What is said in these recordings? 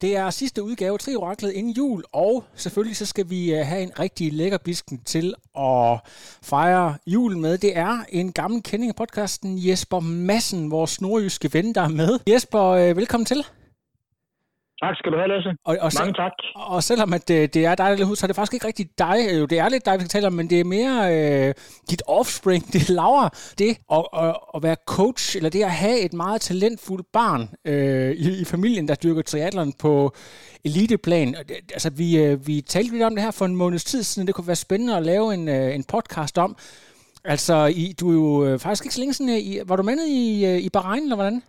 Det er sidste udgave af Trioraklet inden jul, og selvfølgelig så skal vi øh, have en rigtig lækker bisken til at fejre julen med. Det er en gammel kending af podcasten Jesper Massen, vores nordjyske ven, der er med. Jesper, øh, velkommen til. Tak skal du have, Lasse. Og, og Mange tak. Og selvom at det, det er dig, der så er det faktisk ikke rigtig dig. Jo, det er lidt dig, vi skal tale om, men det er mere øh, dit offspring, det er Laura. Det at, at, at være coach, eller det at have et meget talentfuldt barn øh, i, i familien, der dyrker triathlon på eliteplan. Altså, vi, øh, vi talte lidt om det her for en måneds tid siden. Det kunne være spændende at lave en, øh, en podcast om. Altså, I, du er jo øh, faktisk ikke så længe siden, i, var du med i, øh, i Bahrain, eller hvordan?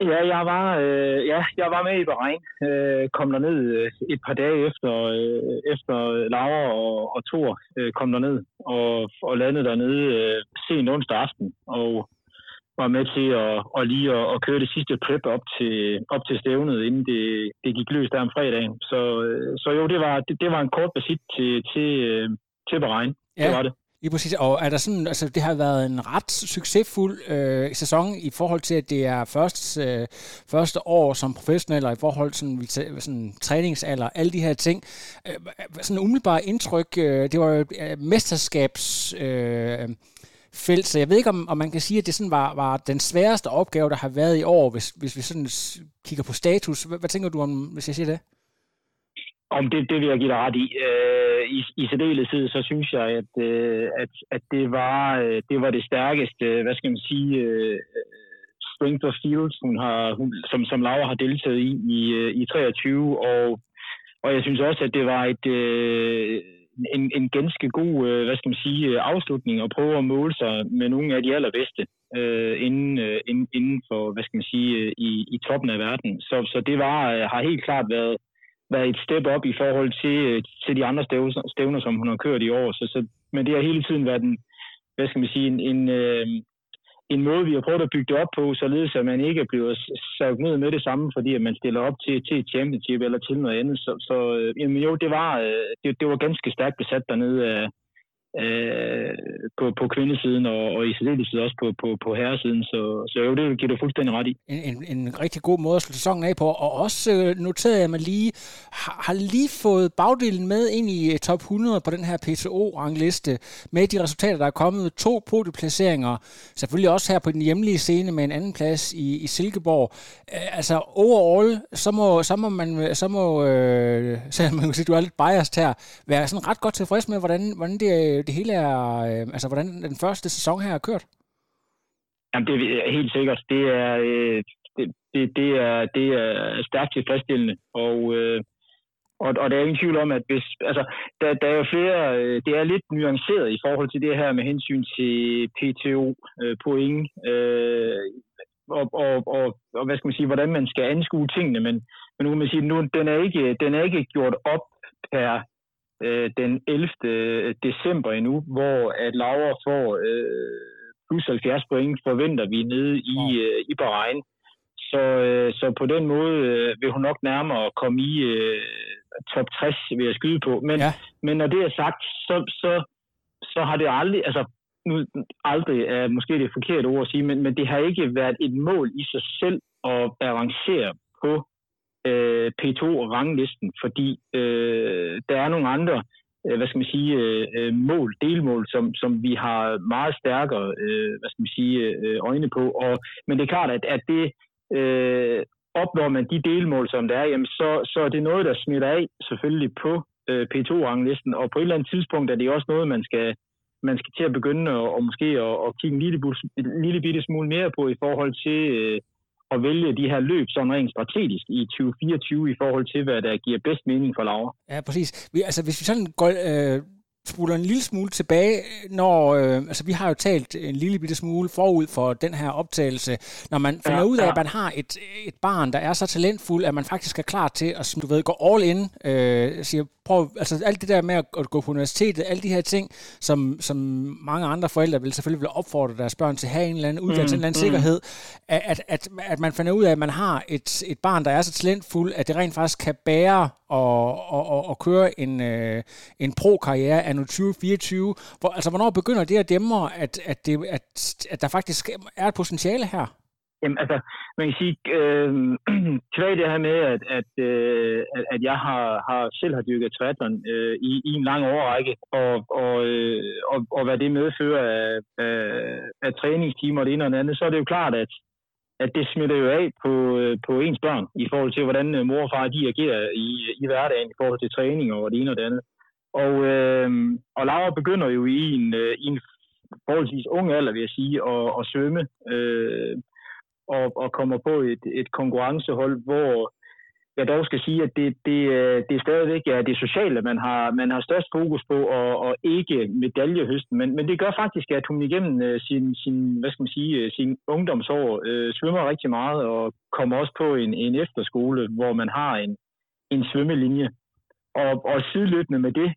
Ja, jeg var, øh, ja, jeg var med i Bahrain. Øh, kom derned øh, et par dage efter, øh, efter Laura og, og Thor øh, kom derned og, og landede dernede øh, sent onsdag aften. Og var med til at, og lige at, at køre det sidste prep op til, op til stævnet, inden det, det gik løs der om fredagen. Så, øh, så jo, det var, det, det var en kort visit til, til, øh, til Bahrain. Ja. Det var det. Lige præcis. Og er der sådan, altså det har været en ret succesfuld øh, sæson i forhold til, at det er første, øh, første år som professionel, og i forhold til sådan, sådan, træningsalder, alle de her ting. Øh, sådan umiddelbart indtryk, øh, det var jo øh, mesterskabs... Øh, felt, så jeg ved ikke, om, om man kan sige, at det sådan var, var den sværeste opgave, der har været i år, hvis, hvis vi sådan kigger på status. Hvad, hvad tænker du om, hvis jeg siger det? Om det, det vil jeg give dig ret i. Øh, i, i særdeleshed, så synes jeg, at, øh, at, at det, var, øh, det var det stærkeste, hvad skal man sige, øh, strength of field, hun har, hun, som, som Laura har deltaget i i, øh, i 23, og, og jeg synes også, at det var et, øh, en, en ganske god, øh, hvad skal man sige, afslutning at prøve at måle sig med nogle af de allerbedste øh, inden, øh, inden, inden for, hvad skal man sige, øh, i, i toppen af verden. Så, så det var, øh, har helt klart været været et step op i forhold til, øh, til de andre stævner, stævner, som hun har kørt i år. Så, så, men det har hele tiden været en, hvad skal man sige, en, en, øh, en måde, vi har prøvet at bygge det op på, således at man ikke bliver sat ned med det samme, fordi at man stiller op til, til et championship eller til noget andet. Så, så øh, jamen jo, det var, øh, det, det var ganske stærkt besat dernede af, øh, på, på kvindesiden, og, og i særdeleshed også på, på, på herresiden. Så, så jo, det giver du fuldstændig ret i. En, en, en rigtig god måde at slutte sæsonen af på, og også øh, noterede jeg mig lige, har, har lige fået bagdelen med ind i øh, top 100 på den her PTO-rangliste, med de resultater, der er kommet. To podieplaceringer, selvfølgelig også her på den hjemlige scene med en anden plads i, i Silkeborg. Øh, altså overall, så må, så må man, øh, så må, øh, så man kan sige, du er lidt biased her, være sådan ret godt tilfreds med, hvordan, hvordan det øh, Øh, det hele er, øh, altså hvordan den første sæson her er kørt? Jamen, det er helt sikkert. Det er, øh, det, det, det er, det er stærkt tilfredsstillende, og, øh, og, og der er ingen tvivl om, at hvis, altså, der, der er jo flere, øh, det er lidt nuanceret i forhold til det her med hensyn til PTO, øh, point, øh, og, og, og, og, hvad skal man sige, hvordan man skal anskue tingene, men, men nu kan man sige, nu, den, er ikke, den er ikke gjort op per øh, den 11. december endnu, hvor at Laura får øh, plus 70 point, forventer vi nede i, øh, i Bahrein. Så, øh, så på den måde øh, vil hun nok nærmere komme i øh, top 60, vil jeg skyde på. Men, ja. men når det er sagt, så, så, så har det aldrig, altså nu aldrig er måske det forkerte ord at sige, men, men det har ikke været et mål i sig selv at avancere på øh, P2-ranglisten, fordi øh, der er nogle andre øh, hvad skal man sige, øh, øh, mål, delmål, som, som vi har meget stærkere øh, hvad skal man sige, øh, øjne på. Og, men det er klart, at, at det øh, opnår man de delmål, som der er, jamen så, så er det noget, der smitter af selvfølgelig på øh, P2-ranglisten, og på et eller andet tidspunkt er det også noget, man skal, man skal til at begynde at, og måske at, at kigge en lille, en lille bitte smule mere på i forhold til øh, at vælge de her løb sådan rent strategisk i 2024 i forhold til, hvad der giver bedst mening for Laura. Ja, præcis. Vi, altså, hvis vi sådan går, øh, spoler en lille smule tilbage, når, øh, altså vi har jo talt en lille bitte smule forud for den her optagelse, når man finder ja, ud af, ja. at man har et, et barn, der er så talentfuld, at man faktisk er klar til at, du ved, gå all in, øh, siger, prøv, altså alt det der med at, at gå på universitetet, alle de her ting, som, som mange andre forældre vil selvfølgelig vil opfordre deres børn til at have en eller anden uddannelse, mm, en eller anden mm. sikkerhed, at, at, at man finder ud af, at man har et, et barn, der er så talentfuld, at det rent faktisk kan bære og, og, og, og køre en, øh, en pro-karriere af 2024. Hvor, altså, hvornår begynder det at dæmme, at, at, det, at, at der faktisk er et potentiale her? Jamen, altså, man kan sige, øh, kvæg det her med, at, at, øh, at jeg har, har selv har dyrket triathlon øh, i, i en lang overrække, og, og, øh, og, og hvad det medfører af, af, af træningstimer og det ene og det andet, så er det jo klart, at, at det smitter jo af på, øh, på ens børn, i forhold til, hvordan øh, mor og far de agerer i, i hverdagen, i forhold til træning og det ene og det andet. Og, øh, og Laura begynder jo i en, øh, i en forholdsvis ung alder, vil jeg sige, at, at svømme, øh, og, og kommer på et, et konkurrencehold, hvor jeg dog skal sige, at det, det, øh, det er stadigvæk ja, det sociale, man har, man har størst fokus på, og, og ikke medaljehøsten. Men, men det gør faktisk, at hun igennem øh, sin, sin, hvad skal man sige, øh, sin ungdomsår øh, svømmer rigtig meget, og kommer også på en, en efterskole, hvor man har en, en svømmelinje. Og, og sideløbende med det,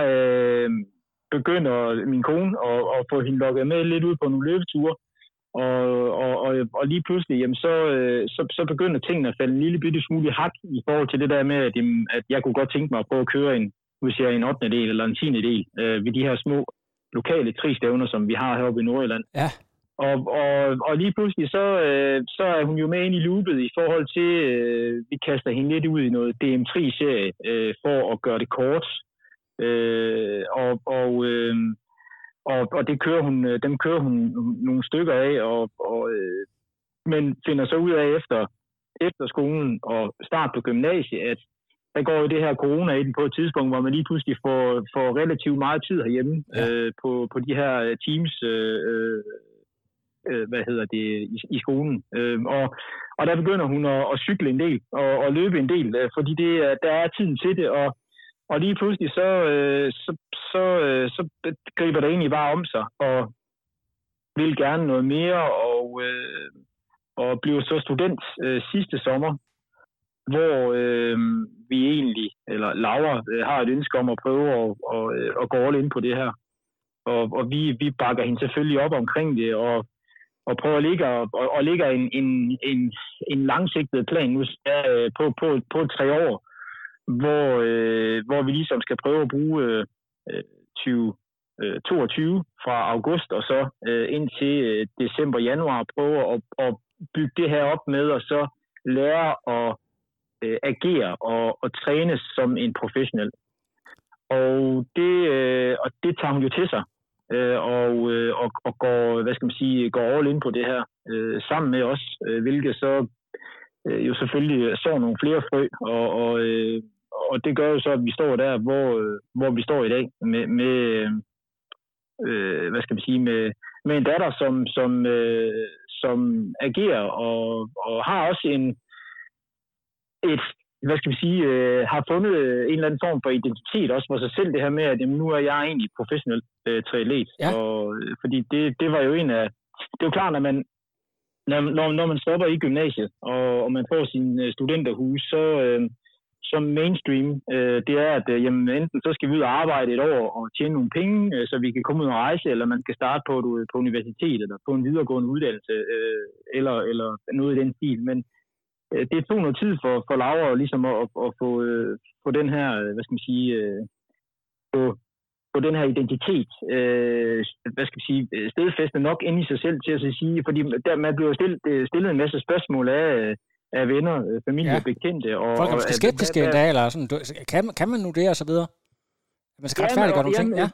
øh, begynder min kone at, at få hende lukket med lidt ud på nogle løbeture, og, og, og, og lige pludselig, jamen så, øh, så, så begynder tingene at falde en lille bitte smule i hak i forhold til det der med, at, jamen, at jeg kunne godt tænke mig at prøve at køre en, hvis jeg en 8. del eller en 10. del øh, ved de her små lokale tristævner, som vi har heroppe i Nordjylland. Ja. Og, og, og lige pludselig, så, øh, så er hun jo med ind i loopet i forhold til, øh, vi kaster hende lidt ud i noget DM3-serie øh, for at gøre det kort. Øh, og og øh, og, og det kører hun, øh, dem kører hun nogle stykker af, og, og, øh, men finder så ud af efter, efter skolen og start på gymnasiet, at der går jo det her corona i den på et tidspunkt, hvor man lige pludselig får, får relativt meget tid herhjemme ja. øh, på, på de her øh, teams, øh, øh, hvad hedder det, i, i skolen. Øh, og, og der begynder hun at, at cykle en del og, og løbe en del, fordi det, der er tiden til det, og og lige pludselig så, øh, så, så, øh, så griber det egentlig bare om sig, og vil gerne noget mere, og, øh, og blev så student øh, sidste sommer, hvor øh, vi egentlig, eller Laura, øh, har et ønske om at prøve at, og, øh, at gå all ind på det her. Og, og vi, vi bakker hende selvfølgelig op omkring det, og, og prøver at ligge, og, og ligge en, en, en, en langsigtet plan nu øh, på, på, på tre år, hvor, øh, hvor vi ligesom skal prøve at bruge øh, 2022 øh, fra august og så øh, indtil øh, december-januar prøve at, at bygge det her op med og så lære at øh, agere og, og træne som en professionel. Og det, øh, og det tager hun jo til sig øh, og, øh, og, og går, hvad skal man sige, går all in på det her øh, sammen med os, øh, hvilket så øh, jo selvfølgelig så nogle flere frø, og, og, øh, og det gør jo så, at vi står der, hvor, hvor vi står i dag, med, med øh, hvad skal man sige, med, med en datter, som, som, øh, som agerer og, og har også en, et, hvad skal vi sige, øh, har fundet en eller anden form for identitet også for sig selv, det her med, at jamen, nu er jeg egentlig professionel øh, triatlet. Ja. Og, øh, fordi det, det var jo en af, det er jo klart, når man, når, når man stopper i gymnasiet, og, og man får sin øh, studenterhus, så, øh, som mainstream, øh, det er, at øh, jamen, enten så skal vi ud og arbejde et år og tjene nogle penge, øh, så vi kan komme ud og rejse, eller man skal starte på, du, på universitet, eller på en videregående uddannelse, øh, eller, eller noget i den stil. Men øh, det tog noget tid for, for Laura ligesom at, at, at få, øh, få den her, øh, hvad skal man sige, øh, få, på den her identitet, øh, hvad skal man sige, øh, stedfæstet nok ind i sig selv til at sige, fordi der, man bliver stillet, øh, stillet en masse spørgsmål af, øh, af venner, øh, familie, ja. bekendte. Og, Folk er måske skeptiske endda, eller sådan, kan, kan man nu det, og så videre? Man skal retfærdiggøre nogle ting, ja.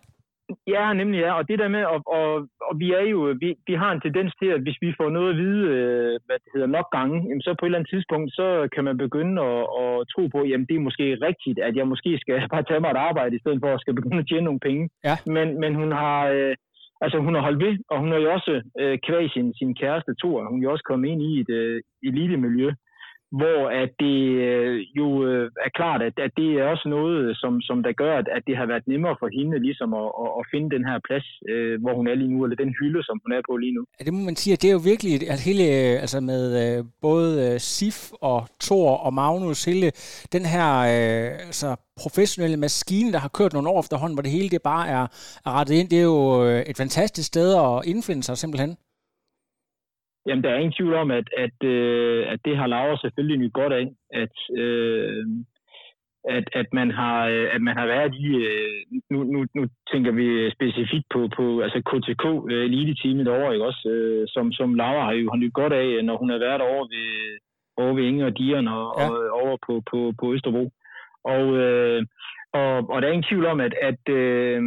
Ja, nemlig ja, og det der med, og, og, og vi er jo, vi, vi har en tendens til, at hvis vi får noget at vide, øh, hvad det hedder, nok gange, jamen, så på et eller andet tidspunkt, så kan man begynde at, at tro på, jamen det er måske rigtigt, at jeg måske skal bare tage mig et arbejde, i stedet for at skal begynde at tjene nogle penge. Ja. Men, men hun har, øh, altså hun har holdt ved, og hun er jo også øh, kvæg sin, sin kæreste Thor, hun er jo også kommet ind i et øh, elite-miljø, hvor at det øh, jo øh, er klart, at, at det er også noget, som, som der gør, at, at det har været nemmere for hende ligesom at, at, at finde den her plads, øh, hvor hun er lige nu, eller den hylde, som hun er på lige nu. Ja, det må man sige, at det er jo virkelig, at hele, øh, altså med øh, både øh, Sif og Thor og Magnus, hele den her øh, altså professionelle maskine, der har kørt nogle år efterhånden, hvor det hele det bare er, er rettet ind, det er jo øh, et fantastisk sted at indfinde sig simpelthen. Jamen, der er ingen tvivl om, at, at, øh, at det har Laura selvfølgelig nyt godt af, at, øh, at, at, man har, øh, at man har været i, øh, nu, nu, nu tænker vi specifikt på, på altså KTK øh, elite teamet over, ikke også, som, som Laura har jo har nyt godt af, når hun har været over ved, over ved Inge og Dieren og, ja. og over på, på, på Østerbro. Og, øh, og, og der er ingen tvivl om, at, at øh,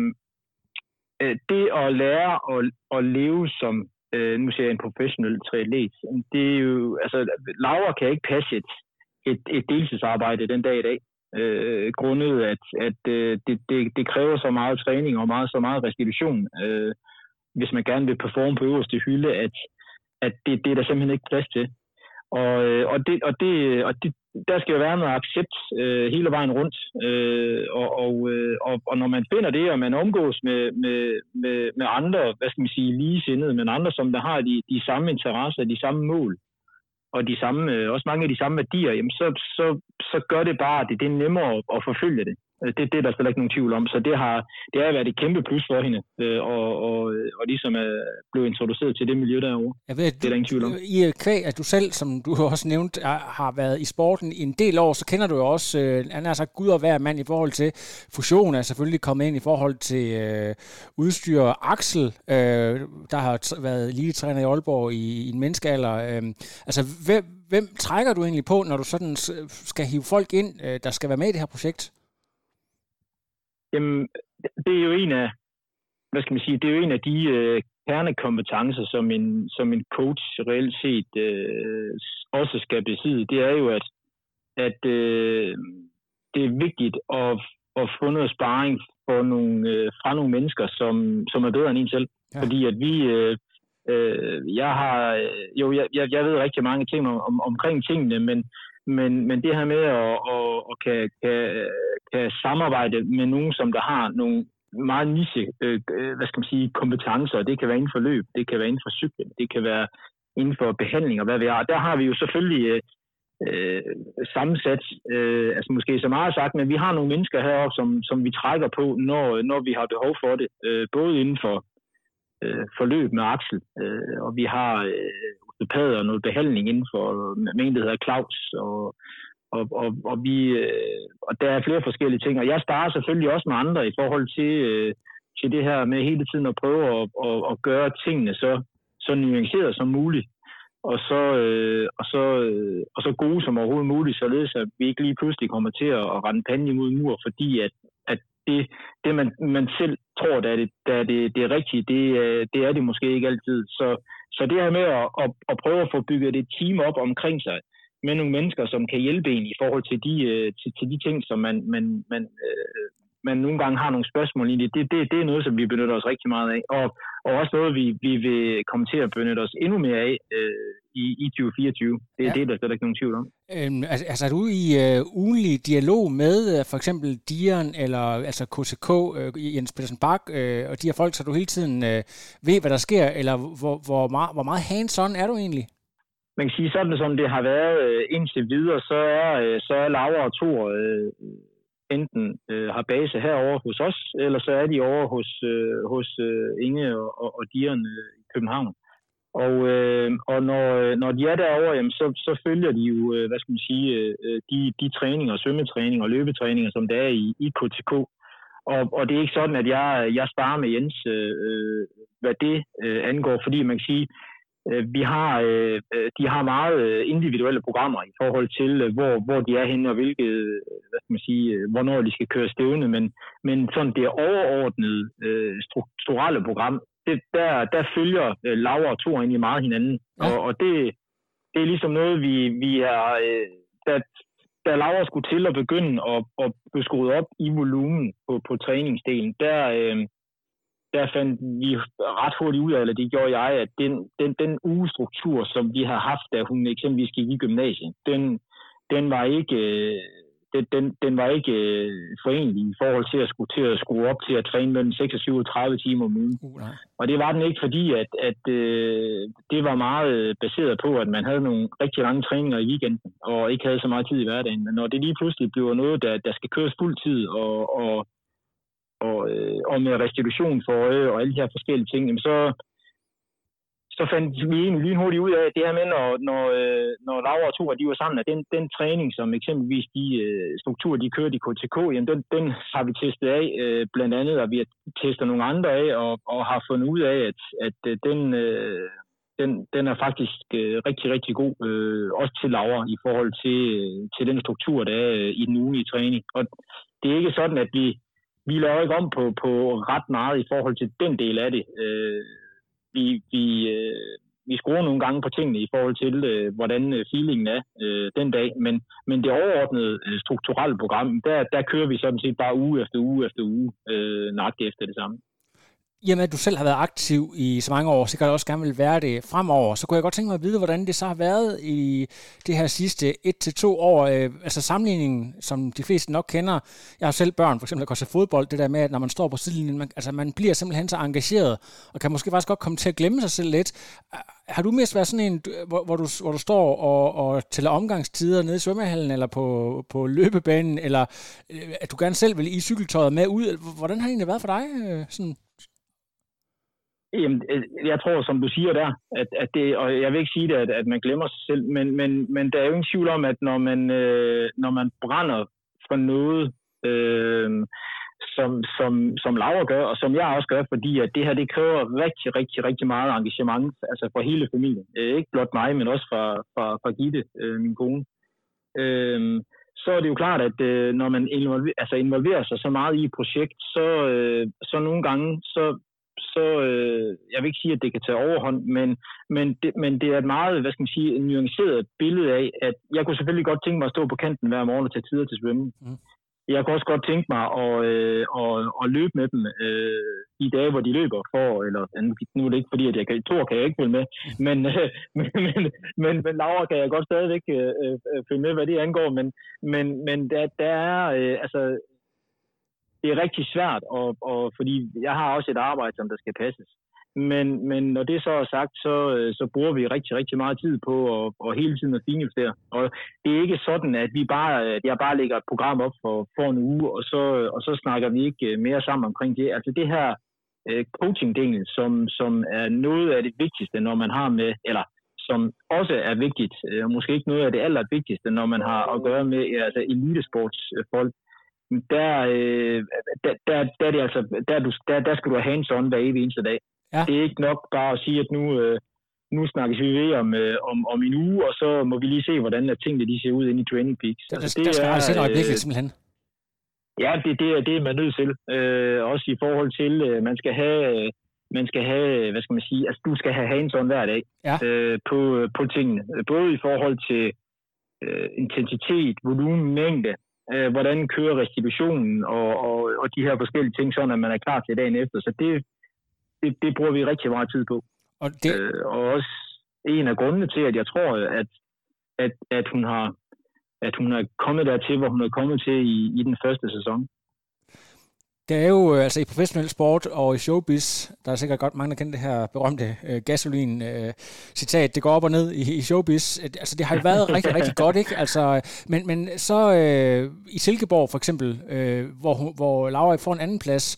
det at lære at, at leve som øh, nu ser jeg en professionel triatlet, det er jo, altså, Laura kan ikke passe et, et, et deltidsarbejde den dag i dag, øh, grundet at, at øh, det, det, det kræver så meget træning og meget, så meget restitution, øh, hvis man gerne vil performe på øverste hylde, at, at det, det er der simpelthen ikke plads til. Og, øh, og, det, og, det, og det, der skal jo være noget accept øh, hele vejen rundt. Øh, og, og, øh, og, og når man finder det, og man omgås med, med, med, med andre, hvad skal man sige, ligesindede, men andre, som der har de, de samme interesser, de samme mål, og de samme, øh, også mange af de samme værdier, jamen så, så, så gør det bare, at det, det er nemmere at, at forfølge det. Øh, det, det er der slet ikke nogen tvivl om. Så det har, det har været et kæmpe plus for hende, øh, og, og, og ligesom er blevet introduceret til det miljø derovre. Jeg ved, det er der ingen tvivl om. I kvæg, at du selv, som du også nævnt, har været i sporten i en del år, så kender du jo også, øh, han har sagt, Gud og hver mand i forhold til fusion er selvfølgelig kommet ind i forhold til øh, udstyr. Axel, øh, der har været elite-træner i Aalborg i, i en menneskealder. Øh, altså, hvem, hvem trækker du egentlig på, når du sådan skal hive folk ind, øh, der skal være med i det her projekt? Jamen, det er jo en af, hvad skal man sige, det er jo en af de øh, kernekompetencer, som en, som en coach reelt set øh, også skal besidde. Det er jo, at, at øh, det er vigtigt at, at få noget sparring for nogle, øh, fra nogle mennesker, som, som er bedre end en selv. Ja. Fordi at vi, øh, øh, jeg har, øh, jo, jeg, jeg ved rigtig mange ting om, om, omkring tingene, men, men, men det her med at, at, at kan, kan, kan samarbejde med nogen, som der har nogle meget niche, øh, øh hvad skal man sige, kompetencer. Det kan være inden for løb, det kan være inden for cykling, det kan være inden for behandling og hvad vi har. Der har vi jo selvfølgelig øh, øh, sammensat, øh, altså måske så meget sagt, men vi har nogle mennesker heroppe, som, som vi trækker på, når, når vi har behov for det. Øh, både inden for øh, forløb med Axel, øh, og vi har øh, og noget behandling inden for øh, en, der hedder Claus, og og, og, og, vi, øh, og der er flere forskellige ting. Og jeg starter selvfølgelig også med andre i forhold til, øh, til det her med hele tiden at prøve at, at, at gøre tingene så, så nuanceret som muligt. Og så, øh, og, så, øh, og så gode som overhovedet muligt, således at vi ikke lige pludselig kommer til at, at rende panden imod mur, fordi at, at det, det man, man selv tror, der er, det, der er det, det er rigtige, det, det er det måske ikke altid. Så, så det her med at, at, at prøve at få bygget et team op omkring sig, med nogle mennesker, som kan hjælpe en i forhold til de, øh, til, til de ting, som man, man, man, øh, man nogle gange har nogle spørgsmål i det. Det, det, det er noget, som vi benytter os rigtig meget af. Og, og også noget, vi, vi vil komme til at benytte os endnu mere af øh, i, i 2024. Det er ja. det, der er ikke nogen tvivl om. Øhm, altså, altså er du i øh, ugenlig dialog med øh, for eksempel Dieren eller altså KCK, øh, Jens Petersen Bak øh, og de her folk, så du hele tiden øh, ved, hvad der sker, eller hvor, hvor, meget, hvor meget hands-on er du egentlig? man kan sige, sådan som det har været øh, indtil videre, så er, øh, så er Laura og Thor øh, enten øh, har base herover hos os, eller så er de over hos, øh, hos øh, Inge og, og, og Dieren øh, i København. Og, øh, og når, øh, når de er derovre, jamen, så, så følger de jo, øh, hvad skal man sige, øh, de, de træninger, svømmetræninger og løbetræninger, som der er i, i KTK. Og, og det er ikke sådan, at jeg, jeg sparer med Jens, øh, øh hvad det øh, angår, fordi man kan sige, vi har, øh, øh, de har meget individuelle programmer i forhold til, hvor, hvor de er henne og hvilket, hvad skal man sige, hvornår de skal køre stævne, men, men sådan det overordnede strukturelle program, det, der, der følger Laura og Thor egentlig meget hinanden. Ja. Og, og det, det er ligesom noget, vi, vi er, da, da Laura skulle til at begynde at, at blive op i volumen på, på træningsdelen, der, der fandt vi ret hurtigt ud af, eller det gjorde jeg, at den, den, den ugestruktur, som vi har haft, da hun eksempelvis gik i gymnasiet, den, den var ikke, øh, den, den, den var ikke øh, forenlig i forhold til at skulle til at skrue op til at træne mellem 26 og 30 timer om ugen. Uh, og det var den ikke, fordi at, at øh, det var meget baseret på, at man havde nogle rigtig lange træninger i weekenden, og ikke havde så meget tid i hverdagen. Men når det lige pludselig bliver noget, der, der skal køres fuld tid, og, og, og, øh, og med restitution for øje, og alle de her forskellige ting, jamen så, så fandt vi egentlig lynhurtigt ud af, at det her med, når, når, øh, når Laura og Tora, de var sammen, at den, den træning, som eksempelvis de øh, strukturer, de kørte i KTK, jamen den, den har vi testet af, øh, blandt andet, og vi har testet nogle andre af, og, og har fundet ud af, at, at øh, den, øh, den, den er faktisk øh, rigtig, rigtig god, øh, også til Laura, i forhold til, øh, til den struktur, der er øh, i den ugenlige træning. Og det er ikke sådan, at vi, vi laver ikke om på, på ret meget i forhold til den del af det. Øh, vi, vi, øh, vi skruer nogle gange på tingene i forhold til, øh, hvordan øh, feelingen er øh, den dag, men, men det overordnede øh, strukturelle program, der, der kører vi sådan set bare uge efter uge efter uge øh, nøjagtigt efter det samme i og med, at du selv har været aktiv i så mange år, så kan du også gerne vil være det fremover, så kunne jeg godt tænke mig at vide, hvordan det så har været i det her sidste 1-2 år. Øh, altså sammenligningen, som de fleste nok kender. Jeg har selv børn, for eksempel, der går til fodbold, det der med, at når man står på sidelinjen, man, altså man bliver simpelthen så engageret, og kan måske faktisk godt komme til at glemme sig selv lidt. Har du mest været sådan en, hvor, hvor, du, hvor du står og, og tæller omgangstider nede i svømmehallen, eller på, på løbebanen, eller øh, at du gerne selv vil i cykeltøjet med ud? Hvordan har det egentlig været for dig? Øh, sådan Jamen, øh, jeg tror, som du siger der, at, at det, og jeg vil ikke sige det, at, at man glemmer sig selv, men, men, men der er jo ingen tvivl om, at når man, øh, når man brænder for noget, øh, som, som, som Laura gør, og som jeg også gør, fordi at det her, det kræver rigtig, rigtig, rigtig meget engagement, altså for hele familien. Øh, ikke blot mig, men også fra, fra, fra Gitte, øh, min kone. Øh, så er det jo klart, at øh, når man involver, altså involverer sig så meget i et projekt, så, øh, så nogle gange, så så øh, jeg vil ikke sige, at det kan tage overhånd, men, men, det, men det er et meget, hvad skal man sige, nuanceret billede af, at jeg kunne selvfølgelig godt tænke mig at stå på kanten hver morgen og tage tider til svømning. Mm. Jeg kunne også godt tænke mig at, øh, at, at løbe med dem øh, i dage, hvor de løber for, eller nu er det ikke fordi, at jeg kan, Thor kan jeg ikke følge med, mm. men, øh, men, men, men, men Laura kan jeg godt stadigvæk øh, øh, følge med, hvad det angår, men, men, men der, der er, øh, altså, det er rigtig svært, og, og, fordi jeg har også et arbejde, som der skal passes. Men, men når det så er sagt, så, øh, så bruger vi rigtig, rigtig meget tid på at, og hele tiden at finjustere. Og det er ikke sådan, at vi bare, at jeg bare lægger et program op for, for en uge, og så, og så snakker vi ikke øh, mere sammen omkring det. Altså det her øh, coaching-del, som, som er noget af det vigtigste, når man har med, eller som også er vigtigt, og måske ikke noget af det allervigtigste, når man har at gøre med altså elitesportsfolk, der, øh, der, der, der, er det altså, der, du, der, der skal du have hands-on hver evig eneste dag. Ja. Det er ikke nok bare at sige, at nu, øh, nu snakkes vi ved om, øh, om, om en uge, og så må vi lige se, hvordan at tingene de ser ud inde i Training Peaks. Altså, det, der skal er, altså øjeblikkeligt simpelthen. Ja, det, det, er, det er man nødt til. Øh, også i forhold til, øh, man skal have... Øh, man skal have, hvad skal man sige, altså du skal have hands-on hver dag ja. øh, på, på tingene. Både i forhold til øh, intensitet, volumen, mængde, øh, hvordan kører restitutionen og, og, og de her forskellige ting, sådan at man er klar til dagen efter. Så det, det, det bruger vi rigtig meget tid på. Og, det... øh, og også en af grundene til, at jeg tror, at, at, at hun har at hun er kommet dertil, hvor hun er kommet til i, i den første sæson. Det er jo øh, altså i professionel sport og i showbiz, der er sikkert godt mange, der kender det her berømte øh, gasolin-citat, øh, det går op og ned i, i showbiz. Altså det har jo været rigtig, rigtig godt, ikke? Altså, men, men så øh, i Silkeborg for eksempel, øh, hvor, hvor Laura får en anden plads,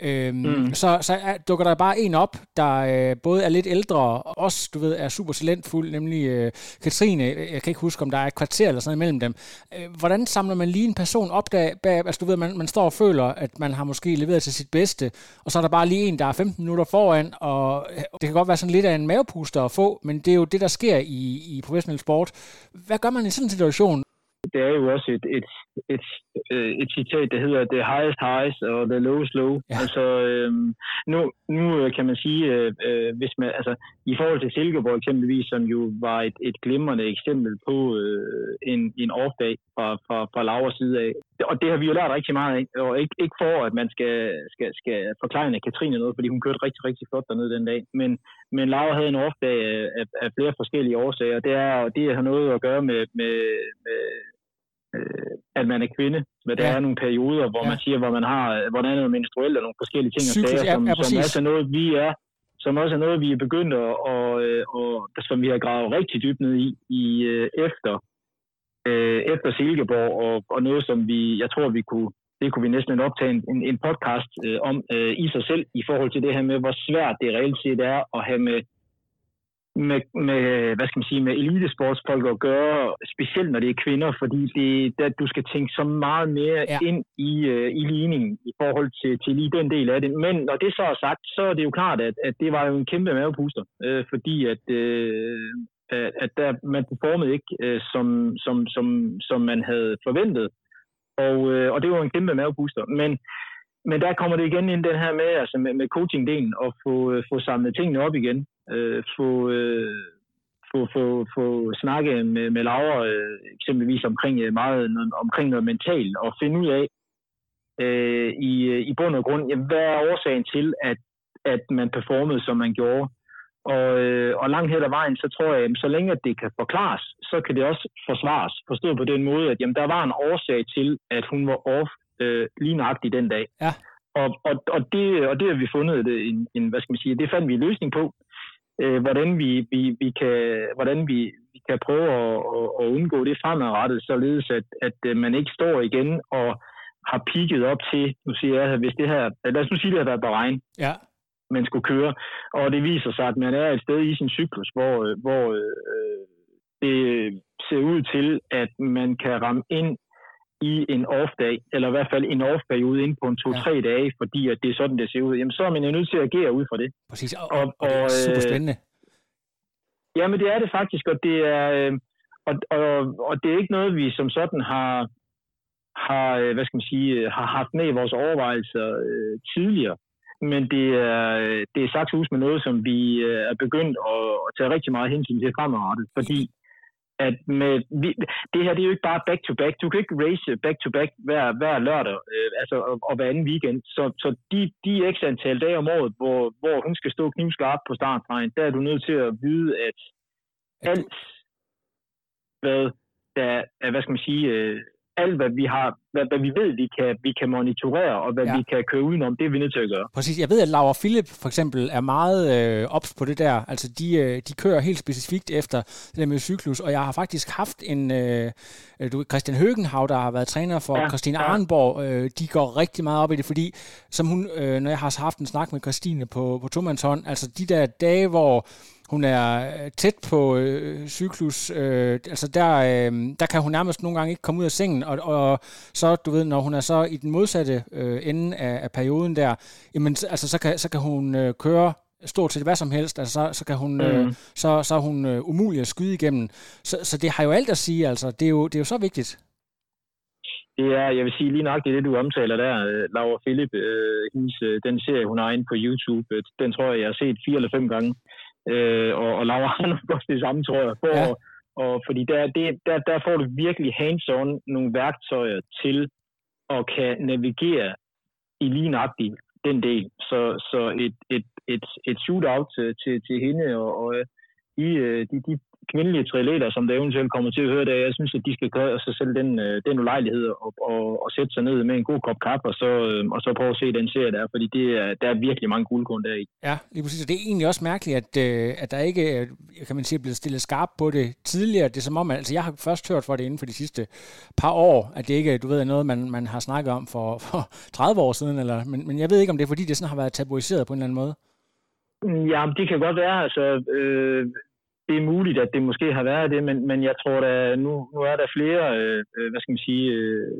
Øhm, mm. Så, så er, dukker der bare en op, der øh, både er lidt ældre, og også, du ved, er super talentfuld, nemlig øh, Katrine. Jeg kan ikke huske, om der er et kvarter eller sådan imellem dem. Øh, hvordan samler man lige en person op, der, bag, altså du ved, man, man står og føler, at man har måske leveret til sit bedste, og så er der bare lige en, der er 15 minutter foran, og øh, det kan godt være sådan lidt af en mavepuster at få, men det er jo det, der sker i, i professionel sport. Hvad gør man i sådan en situation? Det er jo også et, et, et, et, et citat, der hedder the highest highs og the lowest low. Ja. Altså, øh, nu, nu kan man sige, øh, hvis man, altså, i forhold til Silkeborg eksempelvis, som jo var et, et glimrende eksempel på øh, en, en off-dag fra, fra, fra Lauras side af. Og det har vi jo lært rigtig meget af, og ikke, ikke for, at man skal, skal, skal forklare Katrine noget, fordi hun kørte rigtig, rigtig flot dernede den dag. Men, men Laura havde en off-dag af, af flere forskellige årsager, og det, er, og det har noget at gøre med, med, med øh, at man er kvinde. Men der ja. er nogle perioder, hvor ja. man siger, hvor man har, hvordan er noget menstruelt og nogle forskellige ting og sager, som, ja, som også er noget, vi er som også er noget, vi er begyndt at, og, og, som vi har gravet rigtig dybt ned i, i øh, efter, øh, efter Silkeborg, og, og noget, som vi, jeg tror, vi kunne, det kunne vi næsten optage en, en podcast øh, om øh, i sig selv, i forhold til det her med, hvor svært det reelt set er at have med med, med, hvad skal man sige, med elitesportsfolk at gøre, specielt når det er kvinder, fordi det, der, du skal tænke så meget mere ja. ind i, uh, i ligningen i forhold til, til lige den del af det. Men når det så er sagt, så er det jo klart, at, at det var jo en kæmpe mavepuster, uh, fordi at, uh, at der, man performede ikke, uh, som, som, som, som man havde forventet. Og, uh, og det var en kæmpe mavepuster. Men men der kommer det igen ind den her med, altså med, med coaching-delen, og få, øh, få samlet tingene op igen øh, få, øh, få, få, få snakke med, med Laura øh, eksempelvis omkring, øh, meget, noget, omkring noget mentalt, og finde ud af øh, i, øh, i bund og grund, jamen, hvad er årsagen til, at, at man performede, som man gjorde. Og, øh, og langt hen ad vejen, så tror jeg, at så længe det kan forklares, så kan det også forsvares. Forstået på den måde, at jamen, der var en årsag til, at hun var off øh, lige nøjagtigt den dag. Ja. Og, og, og, det, og det har vi fundet en, en, hvad skal man sige, det fandt vi en løsning på øh, hvordan vi, vi, vi kan, hvordan vi, vi kan prøve at, at, at undgå det fremadrettet, således at, at øh, man ikke står igen og har pigget op til, nu siger jeg, hvis det her, lad os nu sige, det har været Bahrein, ja. man skulle køre, og det viser sig, at man er et sted i sin cyklus, hvor, øh, hvor øh, det ser ud til, at man kan ramme ind i en off-dag, eller i hvert fald en off-periode inden på en to-tre ja. dage, fordi at det er sådan, det ser ud, jamen så er man jo nødt til at agere ud fra det. Præcis, og, og, og, det er super øh, spændende. Jamen det er det faktisk, og det er, øh, og, og, og det er ikke noget, vi som sådan har, har, øh, hvad skal man sige, har haft med i vores overvejelser øh, tidligere. Men det er, det er sagt hus med noget, som vi er begyndt at, at tage rigtig meget hensyn til fremadrettet, fordi at med, vi, det her det er jo ikke bare back-to-back. Du kan ikke race back-to-back hver, hver lørdag, øh, altså, og, og hver anden weekend. Så, så de, de x antal dage om året, hvor, hvor hun skal stå knivskarpt på startvejen, der er du nødt til at vide, at alt, hvad der er, hvad skal man sige, øh, alt, hvad vi har, hvad, hvad vi ved, vi kan, vi kan monitorere, og hvad ja. vi kan køre udenom, det er vi nødt til at gøre. Præcis. Jeg ved, at Laura Philip for eksempel er meget øh, ops på det der. Altså, de, øh, de kører helt specifikt efter det der med cyklus, og jeg har faktisk haft en, øh, du Christian Høgenhav, der har været træner for ja. Christine ja. Arnborg, øh, de går rigtig meget op i det, fordi som hun, øh, når jeg har haft en snak med Christine på, på tomandshånd, altså de der dage, hvor hun er øh, tæt på øh, cyklus. Øh, altså der, øh, der kan hun nærmest nogle gange ikke komme ud af sengen, og, og så, du ved, når hun er så i den modsatte øh, ende af, af perioden der, jamen, altså, så, kan, så kan hun øh, køre stort set hvad som helst, altså så, så kan hun, øh, mm. øh, så, så er hun øh, umulig at skyde igennem. Så, så det har jo alt at sige, altså. Det er jo, det er jo så vigtigt. Det er, jeg vil sige lige nok det, du omtaler der, øh, Laura Philip, øh, hendes, den serie, hun har inde på YouTube, den tror jeg, jeg har set fire eller fem gange øh, og, og Laura har nok det samme, tror jeg. For, ja. og, fordi der, det, der, der får du virkelig hands-on nogle værktøjer til at kan navigere i lige nøjagtigt den del. Så, så et, et, et, et shootout til, til, til hende og, og de, øh, de, de kvindelige triatleter, som der eventuelt kommer til at høre det, jeg synes, at de skal gøre sig selv den, øh, den ulejlighed og, og, og sætte sig ned med en god kop kaffe, og så, øh, og så prøve at se den serie der, fordi det er, der er virkelig mange guldkorn der i. Ja, lige præcis. Og det er egentlig også mærkeligt, at, øh, at der ikke kan man sige, er blevet stillet skarp på det tidligere. Det er som om, altså jeg har først hørt for det inden for de sidste par år, at det ikke du ved, er noget, man, man har snakket om for, for 30 år siden, eller, men, men jeg ved ikke, om det er fordi, det sådan har været tabuiseret på en eller anden måde. Ja, det kan godt være. Altså, øh, det er muligt, at det måske har været det, men, men jeg tror, at nu, nu er der flere, øh, øh, hvad skal man sige, øh,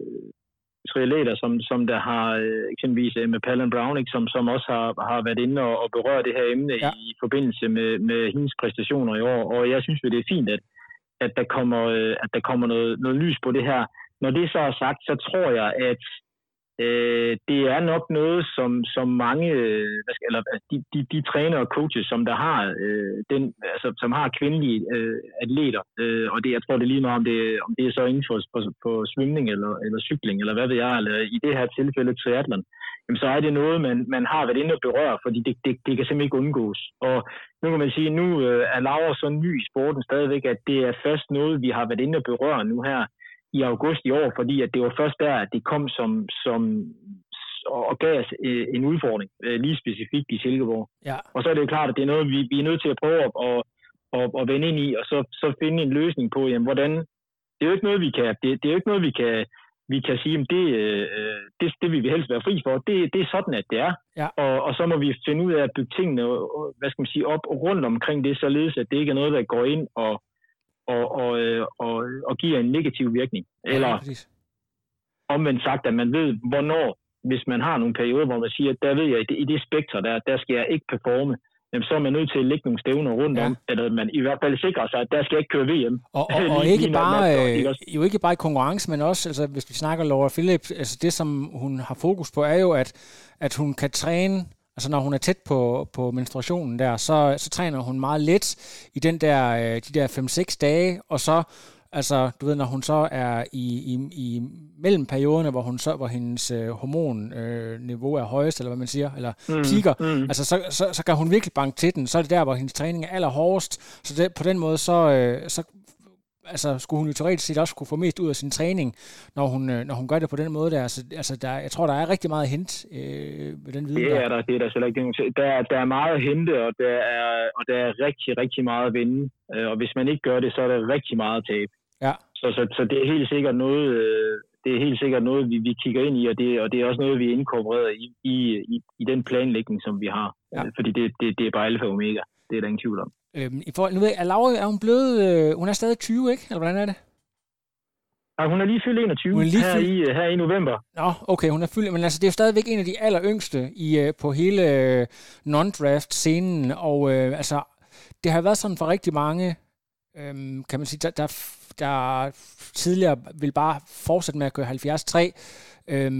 triatleter, som, som der har øh, eksempelvis med Palin Brown, ikke, som, som også har, har været inde og, og berørt det her emne ja. i forbindelse med, med hendes præstationer i år. Og jeg synes jo, det er fint, at, at der kommer, øh, at der kommer noget, noget lys på det her. Når det så er sagt, så tror jeg, at øh, det er nok noget, som, som mange, øh, hvad skal, eller altså, de, de, de træner og coaches, som der har, øh, den, altså, som har kvindelige øh, atleter, øh, og det, jeg tror, det er lige meget, om det, om det er så inden for, på, på svømning eller, eller cykling, eller hvad ved jeg, eller i det her tilfælde triathlon, jamen, så er det noget, man, man har været inde og berøre, fordi det, det, det kan simpelthen ikke undgås. Og nu kan man sige, nu øh, er Laura så ny i sporten stadigvæk, at det er først noget, vi har været inde og berøre nu her i august i år, fordi at det var først der, at det kom som, som og gav os øh, en udfordring, øh, lige specifikt i Silkeborg. Ja. Og så er det jo klart, at det er noget, vi, vi er nødt til at prøve at, at, at, at vende ind i, og så, så finde en løsning på, jamen, hvordan... Det er jo ikke noget, vi kan, det, det er jo ikke noget, vi kan, vi kan sige, at det, øh, det, det vil vi helst være fri for. Det, det er sådan, at det er. Ja. Og, og så må vi finde ud af at bygge tingene hvad skal man sige, op rundt omkring det, således at det ikke er noget, der går ind og, og, og, og, og giver en negativ virkning. Eller ja, omvendt sagt, at man ved, hvornår, hvis man har nogle perioder, hvor man siger, at der ved jeg, i det spektrum der, der skal jeg ikke performe, jamen, så er man nødt til at lægge nogle stævner rundt ja. om, eller man i hvert fald sikrer sig, at der skal ikke køre VM. Og, og, og ikke, bare, øh, jo ikke bare i konkurrence, men også, altså, hvis vi snakker Laura Philip, altså det, som hun har fokus på, er jo, at, at hun kan træne Altså når hun er tæt på, på menstruationen der, så, så træner hun meget let i den der, øh, de der 5-6 dage, og så Altså, du ved, når hun så er i, i, i mellemperioderne, hvor, hun så, hvor hendes øh, hormonniveau øh, er højest, eller hvad man siger, eller mm, kigger, mm. altså, så, så, så kan hun virkelig banke til den. Så er det der, hvor hendes træning er allerhårdest. Så det, på den måde, så, øh, så altså, skulle hun jo teoretisk set også kunne få mest ud af sin træning, når hun, øh, når hun gør det på den måde der. Altså, altså der, jeg tror, der er rigtig meget hent øh, ved den viden. Det er der, det er der slet ikke. Der, der er meget at hente, og der er, og der er rigtig, rigtig meget at vinde. Øh, og hvis man ikke gør det, så er der rigtig meget at tabe. Ja. Så, så, så det er helt sikkert noget, øh, det er helt sikkert noget, vi, vi kigger ind i, og det, og det er også noget, vi er inkorporeret i, i, i, i den planlægning, som vi har. Ja. Fordi det, det, det er bare alfa og omega. Det er der ingen tvivl om. Øhm, i forhold, nu ved jeg, er Laura, er hun blevet, øh, hun er stadig 20, ikke? Eller hvordan er det? Ja, hun er lige fyldt 21 hun er lige her, i, her i november. Nå, okay, hun er fyldt, men altså det er jo stadigvæk en af de aller yngste i, øh, på hele øh, non-draft-scenen, og øh, altså, det har været sådan for rigtig mange, øh, kan man sige, der, der, der tidligere vil bare fortsætte med at køre 73, øh,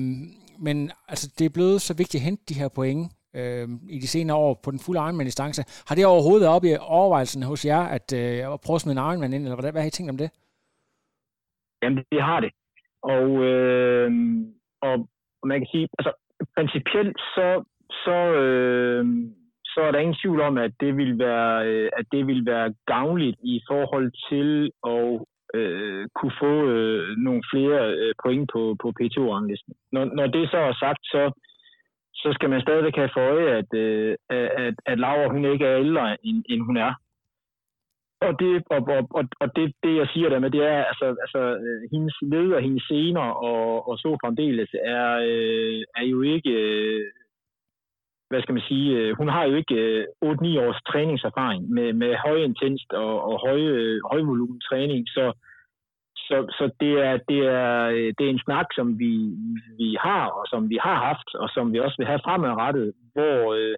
men altså det er blevet så vigtigt at hente de her point, øh, i de senere år på den fulde Ironman-distance. Har det overhovedet været op i overvejelsen hos jer, at øh, prøve at smide en Ironman ind, eller hvad, hvad har I tænkt om det? Jamen, det har det. Og, øh, og, og man kan sige, altså principielt så, så, øh, så er der ingen tvivl om, at det vil være, øh, at det vil være gavnligt i forhold til at øh, kunne få øh, nogle flere øh, point på, på P2-ranglisten. Når, når det så er sagt, så, så skal man stadigvæk have for øje, at, øh, at, at Laura hun ikke er ældre, end, end hun er. Og det, og, og, og det, det, jeg siger der med, det er, altså, altså øh, hendes led og hendes scener og, og så fremdeles er, øh, er jo ikke, øh, hvad skal man sige, øh, hun har jo ikke øh, 8-9 års træningserfaring med, med høj intenst og, og høj, øh, højvolumen træning, så, så, så det, er, det, er, det er en snak, som vi, vi har, og som vi har haft, og som vi også vil have fremadrettet, hvor, øh,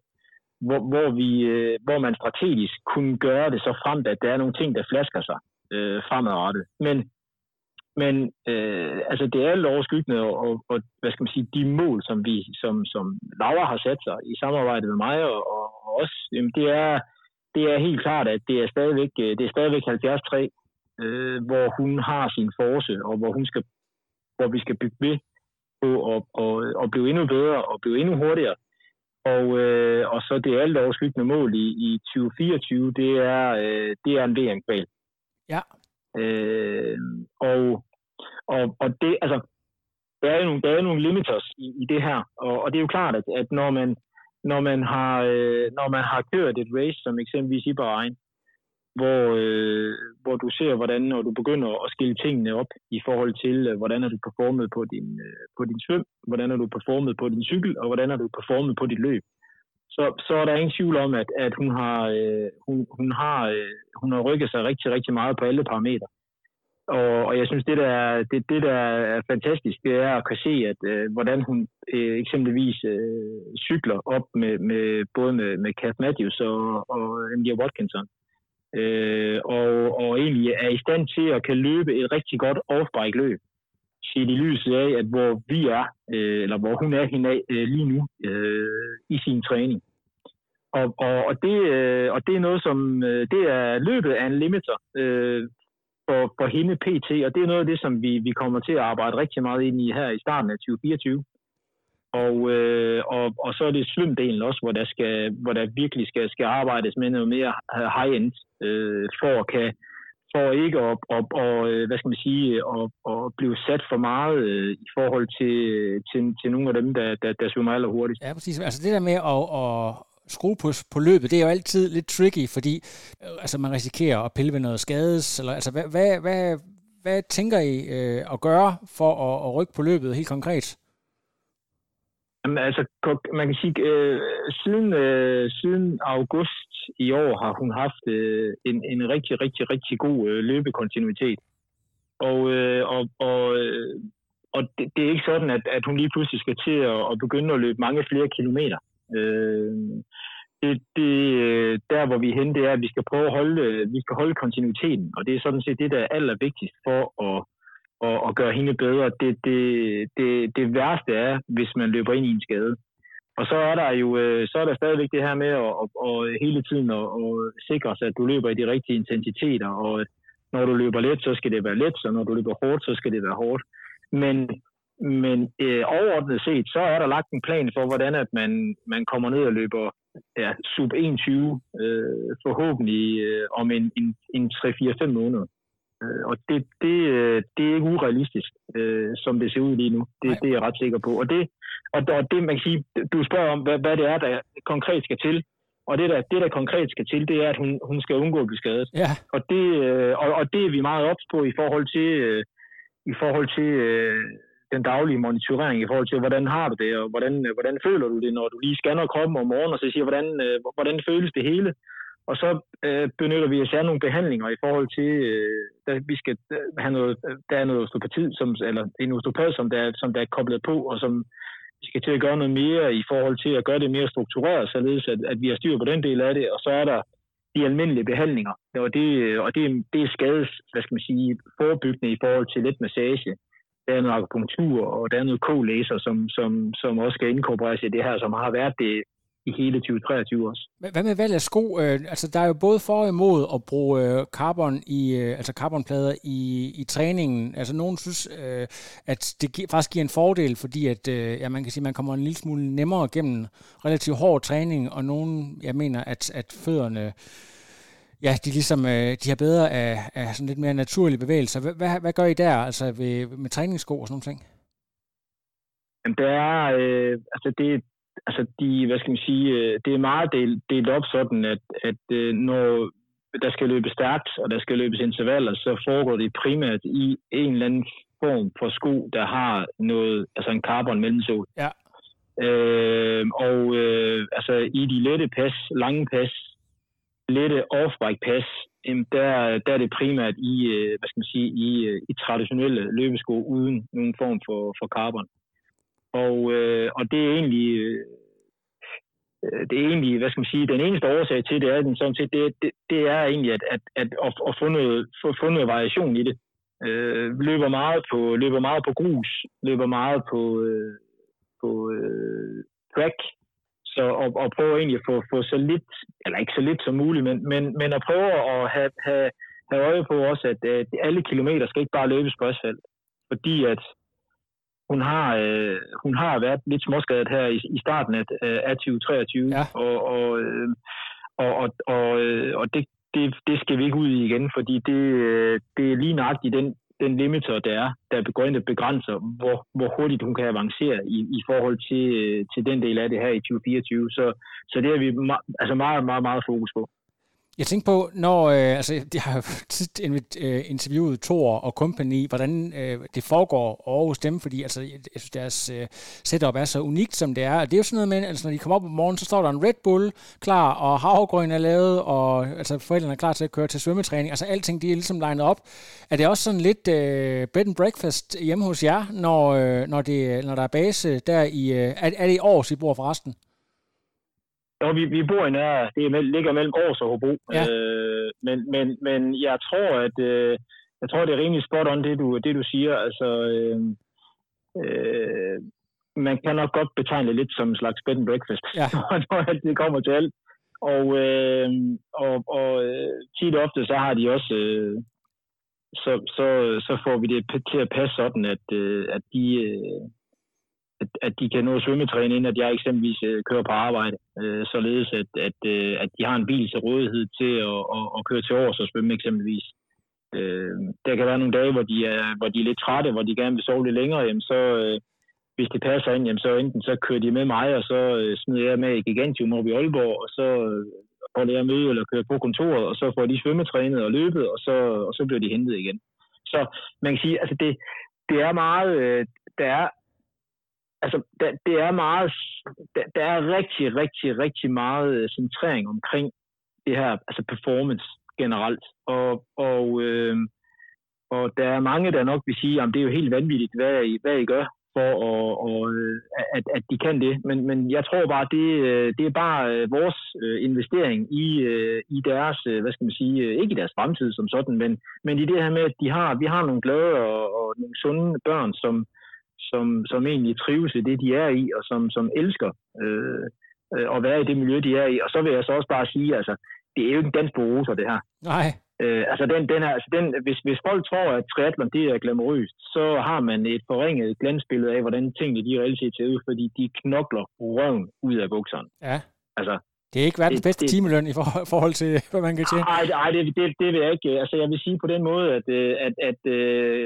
hvor, hvor, vi, øh, hvor man strategisk kunne gøre det så frem, at der er nogle ting, der flasker sig øh, fremadrettet. Men, men øh, altså det er alt overskyggende, og, og, og hvad skal man sige, de mål, som vi, som, som Laura har sat sig i samarbejde med mig og, og, og os, jamen det er, det er helt klart, at det er stadigvæk, øh, det er stadigvæk 73 øh, hvor hun har sin force, og hvor, hun skal, hvor vi skal bygge ved på at, og, og blive endnu bedre og blive endnu hurtigere. Og, øh, og så det alt overskyggende mål i, i 2024, det er, øh, det er en VM-kval. Ja. Øh, og, og, og det, altså, der er jo nogle, der er nogle limiters i, i det her, og, og det er jo klart, at, at når man når man har øh, når man har kørt et race som eksempelvis i Bahrain, hvor, øh, hvor du ser, hvordan når du begynder at skille tingene op i forhold til, øh, hvordan er du performet på din, øh, på din svøm, hvordan er du performet på din cykel, og hvordan er du performet på dit løb. Så, så er der ingen tvivl om, at, at hun, har, øh, hun, hun, har, øh, hun har rykket sig rigtig, rigtig meget på alle parametre. Og, og jeg synes, det der, det, det der er fantastisk, det er at kunne se, at øh, hvordan hun øh, eksempelvis øh, cykler op med, med både med, med Kath Matthews og, og Emilia Watkinson øh, og, og egentlig er i stand til at kan løbe et rigtig godt off-bike løb. Set i lyset af, at hvor vi er, øh, eller hvor hun er hende øh, lige nu øh, i sin træning. Og, og, og, det, øh, og det er noget, som øh, det er løbet af en limiter øh, for, for hende PT, og det er noget af det, som vi, vi kommer til at arbejde rigtig meget ind i her i starten af 2024. Og, øh, og, og så er det svømdelen også, hvor der, skal, hvor der virkelig skal, skal arbejdes med noget mere high-end, øh, for at kan for ikke at, at, at, øh, hvad skal man sige, at, at blive sat for meget øh, i forhold til, til, til nogle af dem, der, der, der svømmer allerhurtigst. Ja, præcis. Altså det der med at, at skrue på, på løbet, det er jo altid lidt tricky, fordi øh, altså man risikerer at pille ved noget skades. Eller, altså, hvad, hvad, hvad, hvad tænker I øh, at gøre for at, at rykke på løbet helt konkret? Jamen, altså, man kan sige, øh, siden, øh, siden august i år har hun haft øh, en, en rigtig, rigtig, rigtig god øh, løbekontinuitet. Og, øh, og, og, øh, og det, det er ikke sådan, at, at hun lige pludselig skal til at, at begynde at løbe mange flere kilometer. Øh, det, det, øh, der, hvor vi er henne, det er, at vi skal prøve at holde, vi skal holde kontinuiteten. Og det er sådan set det, der er allervigtigst for at, og, og gøre hende bedre. Det, det, det, det værste er, hvis man løber ind i en skade. Og så er der jo øh, så er der stadigvæk det her med at, at, at hele tiden at, at sikre sig, at du løber i de rigtige intensiteter, og når du løber let, så skal det være let, og når du løber hårdt, så skal det være hårdt. Men men øh, overordnet set, så er der lagt en plan for, hvordan at man, man kommer ned og løber ja, sub 21, øh, forhåbentlig øh, om en, en, en 3-4-5 måneder. Øh, og det, det, øh, det er ikke urealistisk, øh, som det ser ud lige nu. Det, det er jeg ret sikker på. Og det, og, og det, man kan sige, du spørger om, hvad, hvad det er, der konkret skal til. Og det der, det, der konkret skal til, det er, at hun, hun skal undgå at blive skadet. Ja. Og, det, og, og det er vi meget ops på i forhold til, i forhold til den daglige monitorering i forhold til, hvordan har du det, og hvordan, hvordan føler du det, når du lige scanner kroppen om morgenen, og så siger, hvordan, hvordan føles det hele. Og så øh, benytter vi os af nogle behandlinger i forhold til, øh, der, vi skal øh, have noget, der er noget osteopati, som, eller en osteopat, som der, som der er koblet på, og som vi skal til at gøre noget mere i forhold til at gøre det mere struktureret, således at, at vi har styr på den del af det, og så er der de almindelige behandlinger, og det, øh, og det, det er skades, hvad skal man sige, forebyggende i forhold til lidt massage, der er noget akupunktur, og der er noget k-laser, som, som, som også skal inkorporeres i det her, som har været det i hele 2023 også. Hvad med valg af sko? Øh, altså, der er jo både for og imod at bruge øh, carbon i, øh, altså carbonplader i, i træningen. Altså, nogen synes, at det faktisk giver en fordel, fordi at, ja, man kan sige, man kommer en lille smule nemmere gennem relativt hård træning, og nogen, jeg mener, at, at fødderne ja, de, ligesom, de har bedre af, af sådan lidt mere naturlige bevægelser. Hvad, hvad, gør I der, altså ved, med træningssko og sådan noget? ting? Jamen, det er, øh, altså det, altså de, hvad skal man sige, øh, det er meget delt, delt op sådan, at, at øh, når der skal løbes stærkt, og der skal løbes intervaller, så foregår det primært i en eller anden form for sko, der har noget, altså en carbon mellemsål. Ja. Øh, og øh, altså i de lette pas, lange pas, lette off-bike pas, der, der er det primært i, øh, hvad skal man sige, i, i traditionelle løbesko uden nogen form for, for carbon. Og, øh, og det er egentlig øh, det er egentlig, hvad skal man sige, den eneste årsag til det er, den sådan set, det, det, det er egentlig at, at, at, at, at få, noget, få, få noget variation i det. Øh, løber, meget på, løber meget på grus, løber meget på, øh, på øh, track, så at, og prøve egentlig at få, få så lidt, eller ikke så lidt som muligt, men, men, men at prøve at have, have, have øje på også, at, at alle kilometer skal ikke bare løbes på asfalt. Fordi at hun har, øh, hun har været lidt småskadet her i, i starten af, af 2023, ja. og, og, øh, og, og, og, øh, og det, det, det skal vi ikke ud i igen, fordi det, øh, det er lige nøjagtigt den, den limiter, der er, der går ind og begrænser, hvor, hvor hurtigt hun kan avancere i, i forhold til, til den del af det her i 2024. Så, så det har vi ma- altså meget, meget, meget fokus på. Jeg tænker på, når, øh, altså, jeg har tit øh, interviewet Thor og company, hvordan øh, det foregår over hos dem, fordi altså, jeg synes, deres øh, setup er så unikt, som det er. Og det er jo sådan noget med, altså, når de kommer op om morgenen, så står der en Red Bull klar, og havgrøn er lavet, og altså, forældrene er klar til at køre til svømmetræning. Altså, alting, de er ligesom legnet op. Er det også sådan lidt øh, bed and breakfast hjemme hos jer, når, øh, når, det, når der er base der i... Øh, er, er det i år, I bor forresten? Jo, vi, vi bor i nær, det er, ligger mellem Aarhus og Hobro. Ja. Øh, men, men, men jeg tror, at øh, jeg tror, det er rimelig spot on, det du, det du siger. Altså, øh, øh, man kan nok godt betegne det lidt som en slags bed and breakfast, Ja. når alt det kommer til alt. Og, øh, og, og øh, tit og ofte, så har de også, øh, så, så, så får vi det til at passe sådan, at, øh, at de... Øh, at, at de kan nå at svømmetræne, inden at jeg eksempelvis øh, kører på arbejde, øh, således at, at, øh, at de har en bil til rådighed til at, at, at køre til års og svømme eksempelvis. Øh, der kan være nogle dage, hvor de, er, hvor de er lidt trætte, hvor de gerne vil sove lidt længere, jamen så, øh, hvis det passer ind, jamen så enten så kører de med mig, og så øh, smider jeg med i Gigantium op i Aalborg, og så øh, holder jeg møde eller kører på kontoret, og så får de svømmetrænet og løbet, og så, og så bliver de hentet igen. Så man kan sige, altså det, det er meget, øh, der er altså, der, det er meget, der, der er rigtig, rigtig, rigtig meget øh, centrering omkring det her, altså performance generelt. Og, og, øh, og der er mange, der nok vil sige, at det er jo helt vanvittigt, hvad I, hvad I gør for, at, og, øh, at, at de kan det. Men, men jeg tror bare, det, øh, det er bare vores investering i, i deres, hvad skal man sige, ikke i deres fremtid som sådan, men, men i det her med, at de har, vi har nogle glade og, og nogle sunde børn, som, som, som egentlig trives i det, de er i, og som, som elsker øh, øh, at være i det miljø, de er i. Og så vil jeg så også bare sige, altså, det er jo ikke en dans på roser, det her. Nej, Øh, altså den, den her, altså den, hvis, hvis folk tror, at triathlon det er glamourøst, så har man et forringet glansbillede af, hvordan tingene de reelt set ser ud, fordi de knokler røven ud af bukserne. ja. Altså, Det er ikke verdens bedste det- timeløn i for- forhold til, hvad man kan tjene. Nej, nej det, det, det vil jeg ikke. Altså, jeg vil sige på den måde, at, øh, at, at øh,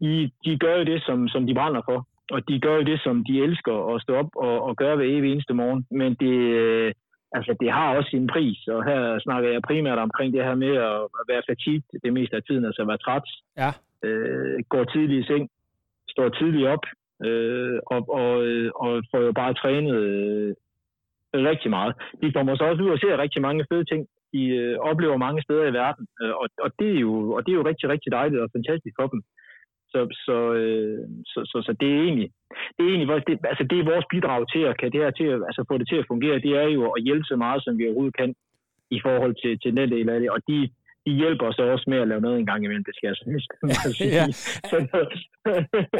de, de gør jo det, som, som de brænder for. Og de gør jo det, som de elsker at stå op og, og gøre hver evig eneste morgen. Men det, øh, altså, det har også sin pris. Og her snakker jeg primært omkring det her med at, være fatigued det meste af tiden, altså at være træt. Ja. Øh, går tidligt i seng, står tidligt op, øh, og, og, øh, og får jo bare trænet øh, rigtig meget. De kommer så også ud og ser rigtig mange fede ting. De øh, oplever mange steder i verden, øh, og, og, det er jo, og det er jo rigtig, rigtig dejligt og fantastisk for dem. Så, så, øh, så, så, så det er egentlig, det er egentlig vores, det, altså det er vores bidrag til at, kan det her til at altså få det til at fungere. Det er jo at hjælpe så meget, som vi overhovedet kan i forhold til, til den del af det. Og de, de hjælper os også med at lave noget en gang imellem, det skal jeg sige. Ja.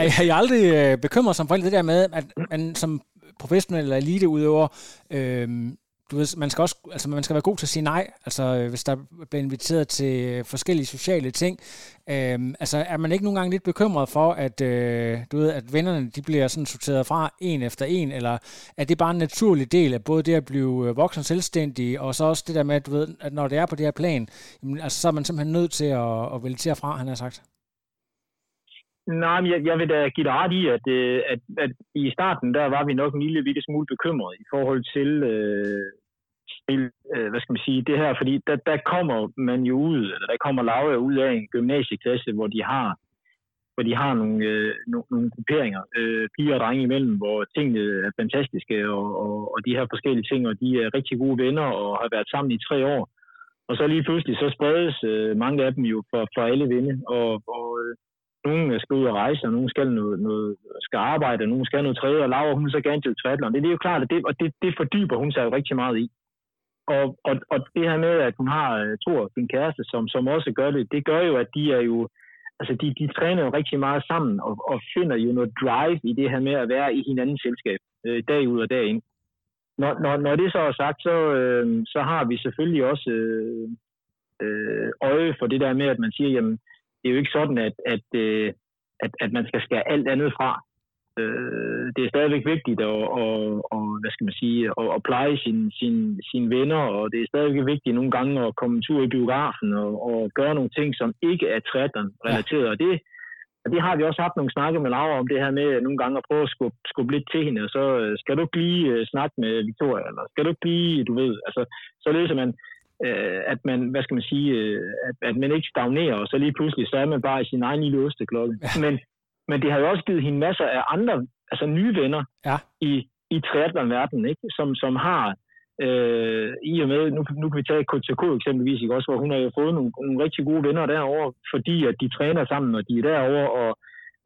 Er, har I aldrig øh, bekymret som forældre det der med, at man som professionel eller eliteudøver, øh, du ved, man skal også, altså man skal være god til at sige nej, altså øh, hvis der bliver inviteret til forskellige sociale ting, Øhm, altså er man ikke nogle gange lidt bekymret for, at øh, du ved, at vennerne, de bliver sådan sorteret fra en efter en, eller er det bare en naturlig del af både det at blive øh, voksen selvstændig, og så også det der med, at du ved, at når det er på det her plan, jamen, altså, så er man simpelthen nødt til at, at vælge til fra, han har sagt. Nej, men jeg, jeg vil da give dig ret i, at, øh, at, at i starten, der var vi nok en lille bitte smule bekymrede i forhold til, øh, til øh, hvad skal man sige, det her, fordi der, der kommer man jo ud, eller der kommer Laura ud af en gymnasieklasse, hvor de har hvor de har nogle, øh, nogle, nogle grupperinger, øh, piger og drenge imellem, hvor tingene er fantastiske, og, og, og de her forskellige ting, og de er rigtig gode venner, og har været sammen i tre år. Og så lige pludselig, så spredes øh, mange af dem jo for, for alle vinde, og, og øh, nogen skal ud og rejse, og nogen skal, noget, noget, skal arbejde, og nogen skal noget tredje, og Laura, hun så gerne til triathlon. Det, det er jo klart, at det, og det, det fordyber hun sig jo rigtig meget i. Og, og, og det her med, at hun har øh, Thor, sin kæreste, som, som også gør det, det gør jo, at de er jo, altså de, de træner jo rigtig meget sammen, og, og finder jo noget drive i det her med at være i hinandens selskab, øh, dag ud og dag ind. Når, når, når det så er sagt, så, øh, så har vi selvfølgelig også øh, øh, øje for det der med, at man siger, jamen, det er jo ikke sådan, at, at, øh, at, at man skal skære alt andet fra. Øh, det er stadigvæk vigtigt at, at, at, hvad skal man sige, at, at pleje sine sin, sin venner, og det er stadigvæk vigtigt nogle gange at komme en tur i biografen og, og gøre nogle ting, som ikke er triathlon relateret. Ja. Og, det, og det har vi også haft nogle snakke med Laura om det her med nogle gange at prøve at skubbe, skubbe lidt til hende, og så øh, skal du ikke lige uh, snakke med Victoria, eller skal du ikke lige, du ved, altså, så løser man, øh, at man, hvad skal man sige, øh, at, at man ikke stagnerer, og så lige pludselig, så er man bare i sin egen lille osteklokke. Ja. Men, men det har jo også givet hende masser af andre, altså nye venner Ja. i, i triathlon-verdenen, ikke? Som, som har, øh, i og med, nu, nu kan vi tage KTK eksempelvis, ikke? også, hvor hun har jo fået nogle, nogle rigtig gode venner derovre, fordi at de træner sammen, og de er derovre, og,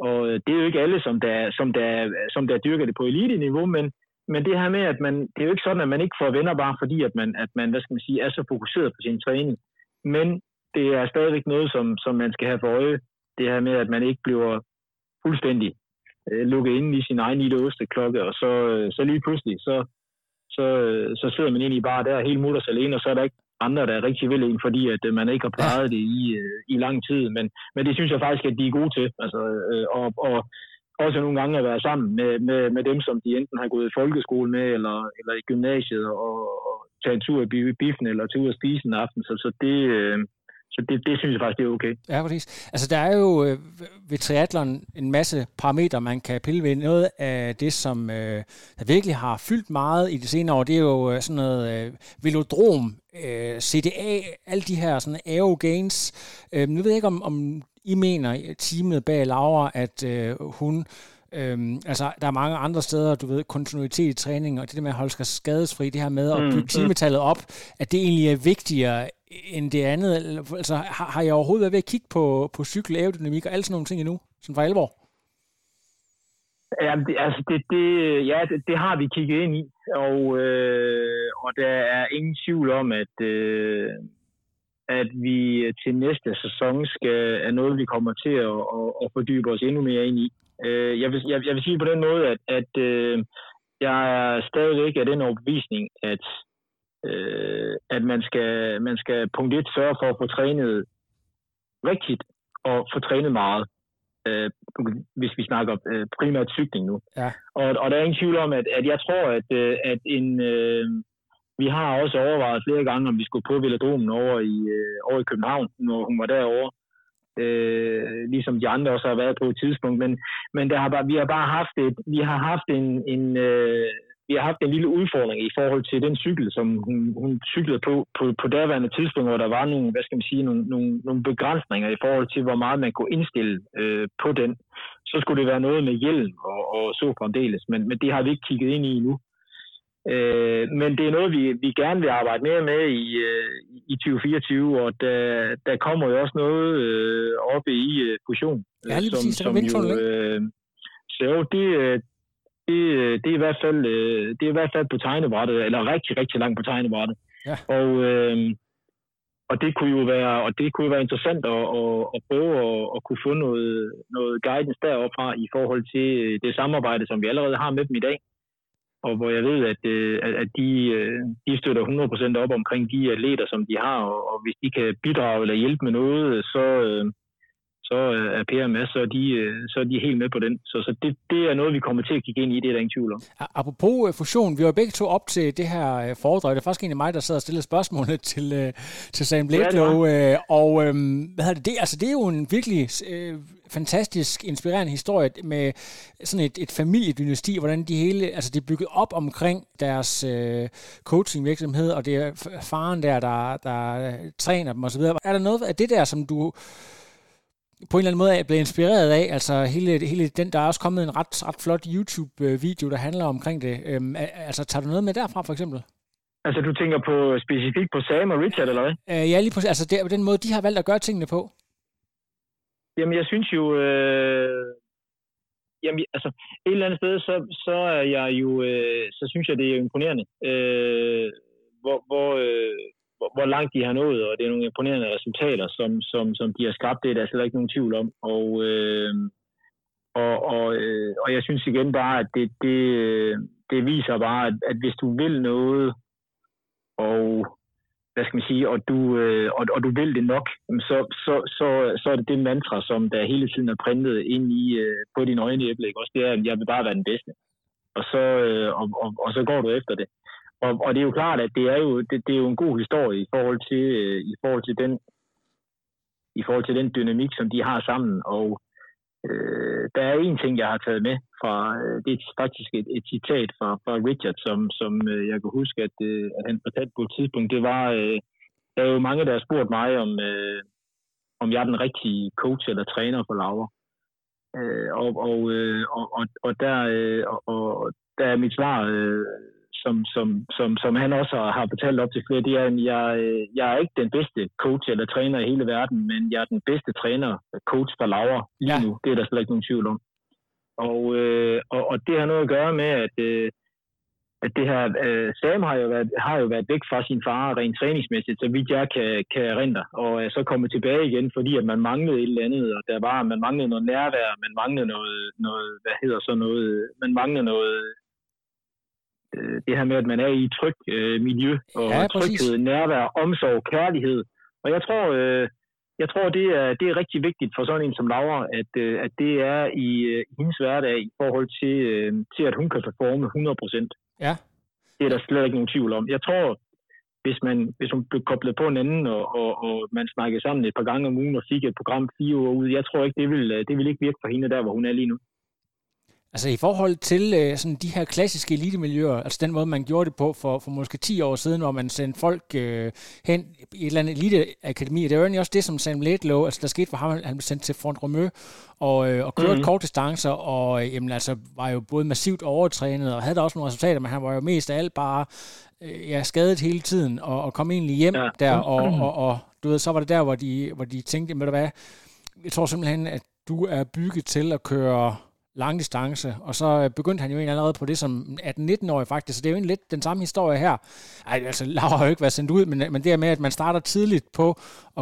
og det er jo ikke alle, som der, som der, som der dyrker det på elite-niveau, men, men det her med, at man, det er jo ikke sådan, at man ikke får venner bare fordi, at man, at man hvad skal man sige, er så fokuseret på sin træning. Men det er stadigvæk noget, som, som man skal have for øje. Det her med, at man ikke bliver fuldstændig øh, lukket inde i sin egen lille klokke, og så, øh, så lige pludselig, så, så, øh, så sidder man egentlig bare der helt mutters alene, og så er der ikke andre, der er rigtig vil en, fordi at øh, man ikke har plejet det i, øh, i lang tid. Men, men det synes jeg faktisk, at de er gode til. Altså, øh, og, og også nogle gange at være sammen med, med, med dem, som de enten har gået i folkeskole med, eller, eller i gymnasiet, og, og tage en tur i biffen, eller tage ud og spise en aften. Så, så det, øh, så det, det synes jeg faktisk, det er okay. Ja, præcis. Altså, der er jo øh, ved triathlon en masse parametre, man kan pille ved. Noget af det, som øh, der virkelig har fyldt meget i de senere år, det er jo øh, sådan noget øh, velodrom, øh, CDA, alle de her sådan aerogains. Øh, nu ved jeg ikke, om, om I mener, teamet bag Laura, at øh, hun Øhm, altså, der er mange andre steder, du ved, kontinuitet i træning, og det der med at holde sig skadesfri, det her med at mm, bygge mm. timetallet op, at det egentlig er vigtigere end det andet? Altså, har, har jeg overhovedet været ved at kigge på, på cykel, aerodynamik og alle sådan nogle ting endnu, sådan for alvor? Ja, det, altså det, det, ja, det, det har vi kigget ind i, og, øh, og der er ingen tvivl om, at, øh, at vi til næste sæson skal, er noget, vi kommer til at, at, at fordybe os endnu mere ind i. Øh, jeg, vil, jeg, jeg vil sige på den måde, at, at øh, jeg er stadigvæk af den overbevisning, at øh, at man skal, man skal punkt et sørge for at få trænet rigtigt og få trænet meget. Øh, hvis vi snakker øh, primært cykling nu. Ja. Og, og der er ingen tvivl om, at, at jeg tror, at, øh, at en, øh, vi har også overvejet flere gange, om vi skulle på velodromen over i, øh, over i København, når hun var derovre. Øh, ligesom de andre også har været på et tidspunkt. Men, men der har bare, vi har bare haft, et, vi har haft en, en, øh, vi har haft en lille udfordring i forhold til den cykel, som hun, hun cyklede på, på på daværende tidspunkt, hvor der var nogle, hvad skal man sige, nogle, nogle, nogle begrænsninger i forhold til, hvor meget man kunne indstille øh, på den. Så skulle det være noget med hjelm og, og så fremdeles, men, men det har vi ikke kigget ind i endnu. Øh, men det er noget, vi, vi gerne vil arbejde mere med i, øh, i 2024, og der, der kommer jo også noget øh, oppe i øh, fusion. Ja, lige præcis, som, som jo, øh, så jo, det, øh, det, øh, det, er i hvert fald, øh, det er i hvert fald på tegnebrættet, eller rigtig, rigtig langt på tegnebrættet. Ja. Og, øh, og det kunne jo være, og det kunne jo være interessant at, at, at prøve at, at kunne få noget, noget guidance deroppe i forhold til det samarbejde, som vi allerede har med dem i dag. Og hvor jeg ved, at, at, at de, de støtter 100% op omkring de atleter, som de har, og, og hvis de kan bidrage eller hjælpe med noget, så, så øh, er Per Mads, så er de, øh, så er de helt med på den. Så, så det, det er noget, vi kommer til at kigge ind i, det er der ingen tvivl om. Apropos øh, fusion, vi var begge to op til det her foredrag. Det er faktisk egentlig mig, der sidder og stiller spørgsmålet til, til Sam Bledlow. Ja, og hvad hedder det? det? Altså, det er jo en virkelig øh, fantastisk, inspirerende historie med sådan et, et familiedynasti, hvordan de hele, altså det er bygget op omkring deres øh, coachingvirksomhed, og det er faren der, der, der træner dem osv. Er der noget af det der, som du på en eller anden måde er blevet inspireret af. Altså hele, hele den, der er også kommet en ret, ret flot YouTube-video, der handler omkring det. Øhm, altså tager du noget med derfra for eksempel? Altså du tænker på specifikt på Sam og Richard, eller hvad? Øh, ja, lige præcis. Altså det, den måde, de har valgt at gøre tingene på. Jamen jeg synes jo, øh, jamen, altså et eller andet sted, så, så er jeg jo, øh, så synes jeg, det er imponerende, øh, hvor, hvor, øh, hvor, langt de har nået, og det er nogle imponerende resultater, som, som, som de har skabt, det er der slet ikke nogen tvivl om. Og, øh, og, og, øh, og jeg synes igen bare, at det, det, øh, det viser bare, at, at hvis du vil noget, og hvad skal man sige, og du, øh, og, og du vil det nok, så, så, så, så er det det mantra, som der hele tiden er printet ind i øh, på dine øjne ikke? Også det er, at jeg vil bare være den bedste. Og så, øh, og, og, og så går du efter det. Og, og det er jo klart, at det er jo, det, det er jo en god historie i forhold til, øh, i forhold til den i forhold til den dynamik, som de har sammen. Og øh, der er en ting, jeg har taget med fra, øh, det er faktisk et, et citat fra, fra Richard, som, som øh, jeg kan huske, at, øh, at han fortalte på et tidspunkt. Det var, øh, der er jo mange, der har spurgt mig, om, øh, om jeg er den rigtige coach eller træner for Laura. Øh, og, og, øh, og, og, og, der, øh, og, og der er mit svar, øh, som, som, som, som han også har fortalt op til flere, det er, at jeg, jeg er ikke den bedste coach eller træner i hele verden, men jeg er den bedste træner, coach for Laura lige ja. nu. Det er der slet ikke nogen tvivl om. Og, øh, og, og det har noget at gøre med, at, øh, at det her, øh, Sam har jo, været, har jo været væk fra sin far rent træningsmæssigt, så vidt jeg kan, kan erindre, og er så kommet tilbage igen, fordi at man manglede et eller andet, og der var, man manglede noget nærvær, man manglede noget, noget hvad hedder så noget, man manglede noget, øh, det her med, at man er i et trygt øh, miljø, og ja, tryghed, nærvær, omsorg, kærlighed, og jeg tror, øh, jeg tror, det er, det er rigtig vigtigt for sådan en som Laura, at, øh, at det er i, øh, hendes hverdag i forhold til, øh, til, at hun kan performe 100%. Ja. Det er der slet ikke nogen tvivl om. Jeg tror, hvis, man, hvis hun blev koblet på en anden, og, og, og man snakkede sammen et par gange om ugen og fik et program fire uger ud, jeg tror ikke, det vil, det vil ikke virke for hende der, hvor hun er lige nu. Altså i forhold til øh, sådan de her klassiske elitemiljøer, altså den måde, man gjorde det på for, for måske 10 år siden, hvor man sendte folk øh, hen i et eller andet eliteakademi, det er jo egentlig også det, som Sam Laidlow, altså der skete for ham, han blev sendt til Front Romeu og, øh, og kørte mm-hmm. kort distancer, og øh, jamen, altså, var jo både massivt overtrænet, og havde der også nogle resultater, men han var jo mest af alt bare øh, ja, skadet hele tiden, og, og kom egentlig hjem ja. der, og, og, og du ved, så var det der, hvor de, hvor de tænkte, ved du hvad, jeg tror simpelthen, at du er bygget til at køre lang distance, og så øh, begyndte han jo egentlig allerede på det som 18-19-årig faktisk, så det er jo egentlig lidt den samme historie her. Ej, altså Laura har jo ikke været sendt ud, men, men det er med, at man starter tidligt på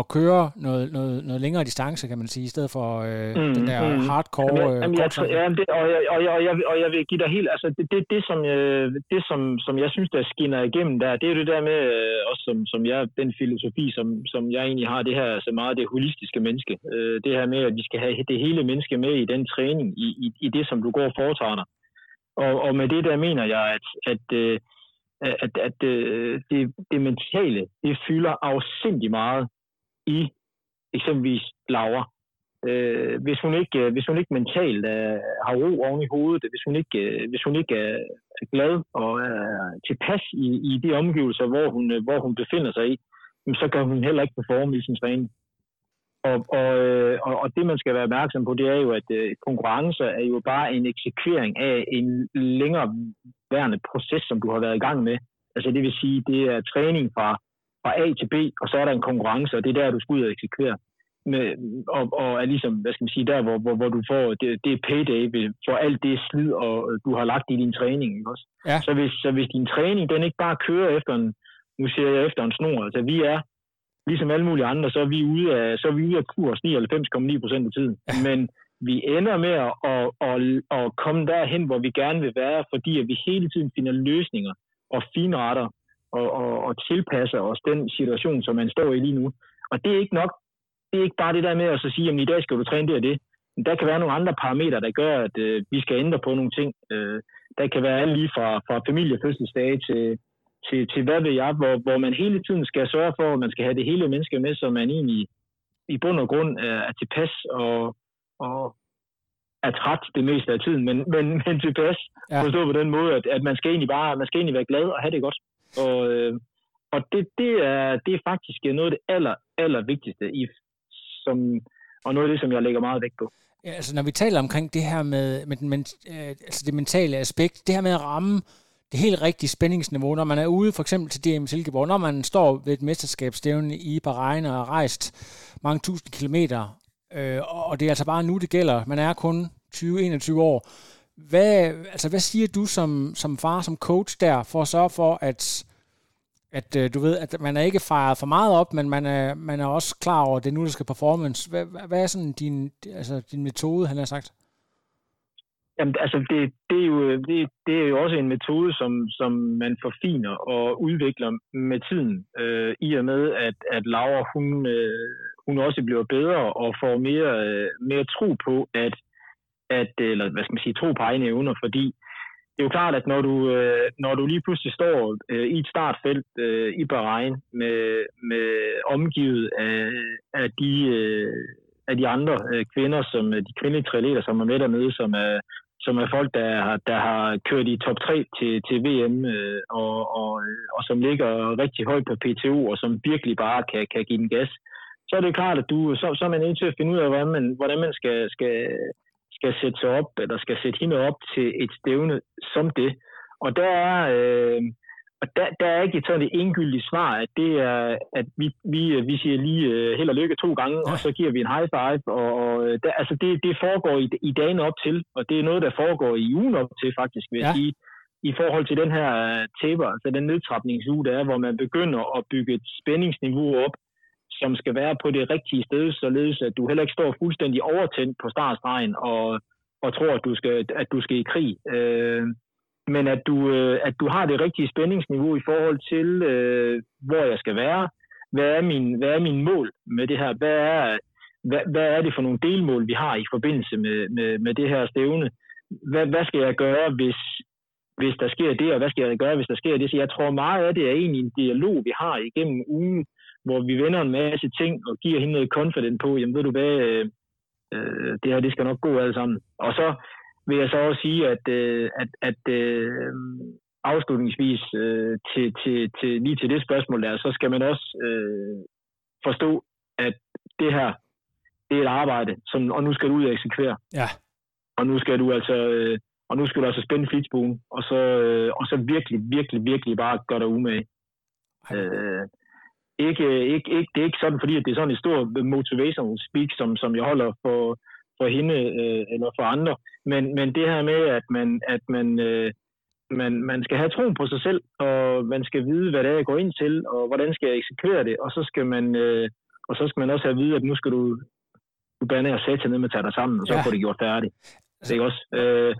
at køre noget, noget, noget længere distance, kan man sige, i stedet for øh, mm, den der mm. hardcore... Jamen, jamen, jeg, øh, jamen, det, og, jeg, og, jeg, og, jeg, og jeg vil give dig helt... Altså, det, det, det, som, øh, det som, som jeg synes, der skinner igennem der, det er jo det der med, øh, også som, som jeg, den filosofi, som, som jeg egentlig har, det her så meget det holistiske menneske. Øh, det her med, at vi skal have det hele menneske med i den træning, i, i, i det, som du går og foretager dig. Og, og med det der mener jeg, at, at, øh, at, at, at det, det mentale, det fylder afsindig meget i eksempelvis Laura. Øh, hvis, hun ikke, øh, hvis hun ikke mentalt øh, har ro oven i hovedet, hvis hun ikke, øh, hvis hun ikke er, er glad og er tilpas i, i de omgivelser, hvor hun, hvor hun befinder sig i, så kan hun heller ikke performe i sin træning. Og, og, øh, og, og det, man skal være opmærksom på, det er jo, at øh, konkurrencer er jo bare en eksekvering af en længere værende proces, som du har været i gang med. Altså det vil sige, det er træning fra, fra A til B, og så er der en konkurrence, og det er der, du skal ud og eksekvere. Med, og, og er ligesom, hvad skal man sige, der, hvor, hvor, hvor du får, det, det er payday for alt det slid, og du har lagt i din træning. Ikke også? Ja. Så, hvis, så hvis din træning, den ikke bare kører efter en, nu siger jeg efter en snor, altså vi er ligesom alle mulige andre, så er vi ude af, så er vi ude af kurs 99,9 procent af tiden. Ja. Men vi ender med at, at, at, at komme derhen, hvor vi gerne vil være, fordi at vi hele tiden finder løsninger og finretter og, og, og tilpasser os den situation, som man står i lige nu. Og det er ikke nok. Det er ikke bare det der med at så sige, at i dag skal du træne det og det. Der kan være nogle andre parametre, der gør, at øh, vi skal ændre på nogle ting. Øh, der kan være alt lige fra, fra familiefødselsdage til, til, til hvad ved jeg, hvor, hvor man hele tiden skal sørge for, at man skal have det hele menneske med, så man egentlig i bund og grund er, er tilpas og, og er træt det meste af tiden, men, men, men tilpas ja. forstå på den måde, at, at man skal egentlig bare man skal egentlig være glad og have det godt. Og, øh, og det, det, er, det er faktisk noget af det aller, aller vigtigste, i, som, og noget af det, som jeg lægger meget vægt på. Ja, altså når vi taler omkring det her med, med den, øh, altså det mentale aspekt, det her med at ramme det helt rigtige spændingsniveau, når man er ude for eksempel til DM Silkeborg, når man står ved et mesterskabsstævne i Bahrain og har rejst mange tusind kilometer, øh, og det er altså bare nu, det gælder. Man er kun 20-21 år. Hvad, altså, hvad siger du som, som far, som coach der, for at sørge for, at, at øh, du ved, at man er ikke fejret for meget op, men man er, man er også klar over, at det nu, der skal performance. Hvad, hvad er sådan din, altså, din metode, han har sagt? Jamen, altså, det, det, er jo, det, det er jo også en metode, som, som man forfiner og udvikler med tiden, øh, i og med, at, at Laura, hun, øh, hun også bliver bedre og får mere, øh, mere tro på, at, at, øh, eller hvad skal man sige, tro på egne evner, fordi det er jo klart, at når du, øh, når du lige pludselig står øh, i et startfelt øh, i Bahrain med, med omgivet af, af de... Øh, af de andre øh, kvinder, som de kvindelige triatleter, som er med dernede, som er som er folk, der, har, der har kørt i top 3 til, til VM, øh, og, og, og som ligger rigtig højt på PTO, og som virkelig bare kan, kan give den gas, så er det klart, at du, så, så er man nødt til at finde ud af, hvordan man, hvordan man skal, skal, skal sætte sig op, eller skal sætte hende op til et stævne som det. Og der er, øh, og der, der er ikke sådan et endegyldigt svar, at det er, at vi, vi, vi siger lige uh, held og lykke to gange, ja. og så giver vi en high five, og, og der, altså det, det foregår i, i dagen op til, og det er noget, der foregår i ugen op til faktisk, vil jeg ja. sige. i forhold til den her taper, altså den nedtrapningsuge, der er, hvor man begynder at bygge et spændingsniveau op, som skal være på det rigtige sted, således at du heller ikke står fuldstændig overtændt på startstregen og, og tror, at du skal, at du skal i krig. Øh, men at du, øh, at du har det rigtige spændingsniveau i forhold til, øh, hvor jeg skal være, hvad er, min, hvad er min mål med det her, hvad er, hvad, hvad er det for nogle delmål, vi har i forbindelse med, med, med det her stævne, hvad, hvad skal jeg gøre, hvis, hvis der sker det, og hvad skal jeg gøre, hvis der sker det. Så jeg tror meget af det er egentlig en dialog, vi har igennem ugen, hvor vi vender en masse ting og giver hende noget confident på, jamen ved du hvad, øh, øh det her det skal nok gå alt sammen. Og så vil jeg så også sige, at, øh, at, at øh, afslutningsvis øh, til, til, til, lige til det spørgsmål der, så skal man også øh, forstå, at det her, det er et arbejde, som, og nu skal du ud og eksekvere. Ja. Og nu skal du altså, øh, og nu skal du altså spænde flitsbuen, og så, øh, og så virkelig, virkelig, virkelig bare gøre dig umage. Øh, ikke, ikke, ikke, det er ikke sådan, fordi at det er sådan en stor motivational speak, som, som jeg holder for, for hende øh, eller for andre. Men, men det her med, at man, at man, øh, man, man skal have troen på sig selv, og man skal vide, hvad det er, jeg går ind til, og hvordan skal jeg eksekvere det, og så skal man, øh, og så skal man også have at vide, at nu skal du, du bande og sætte ned med at tage dig sammen, og så ja. får det gjort færdigt. Det er også. Øh,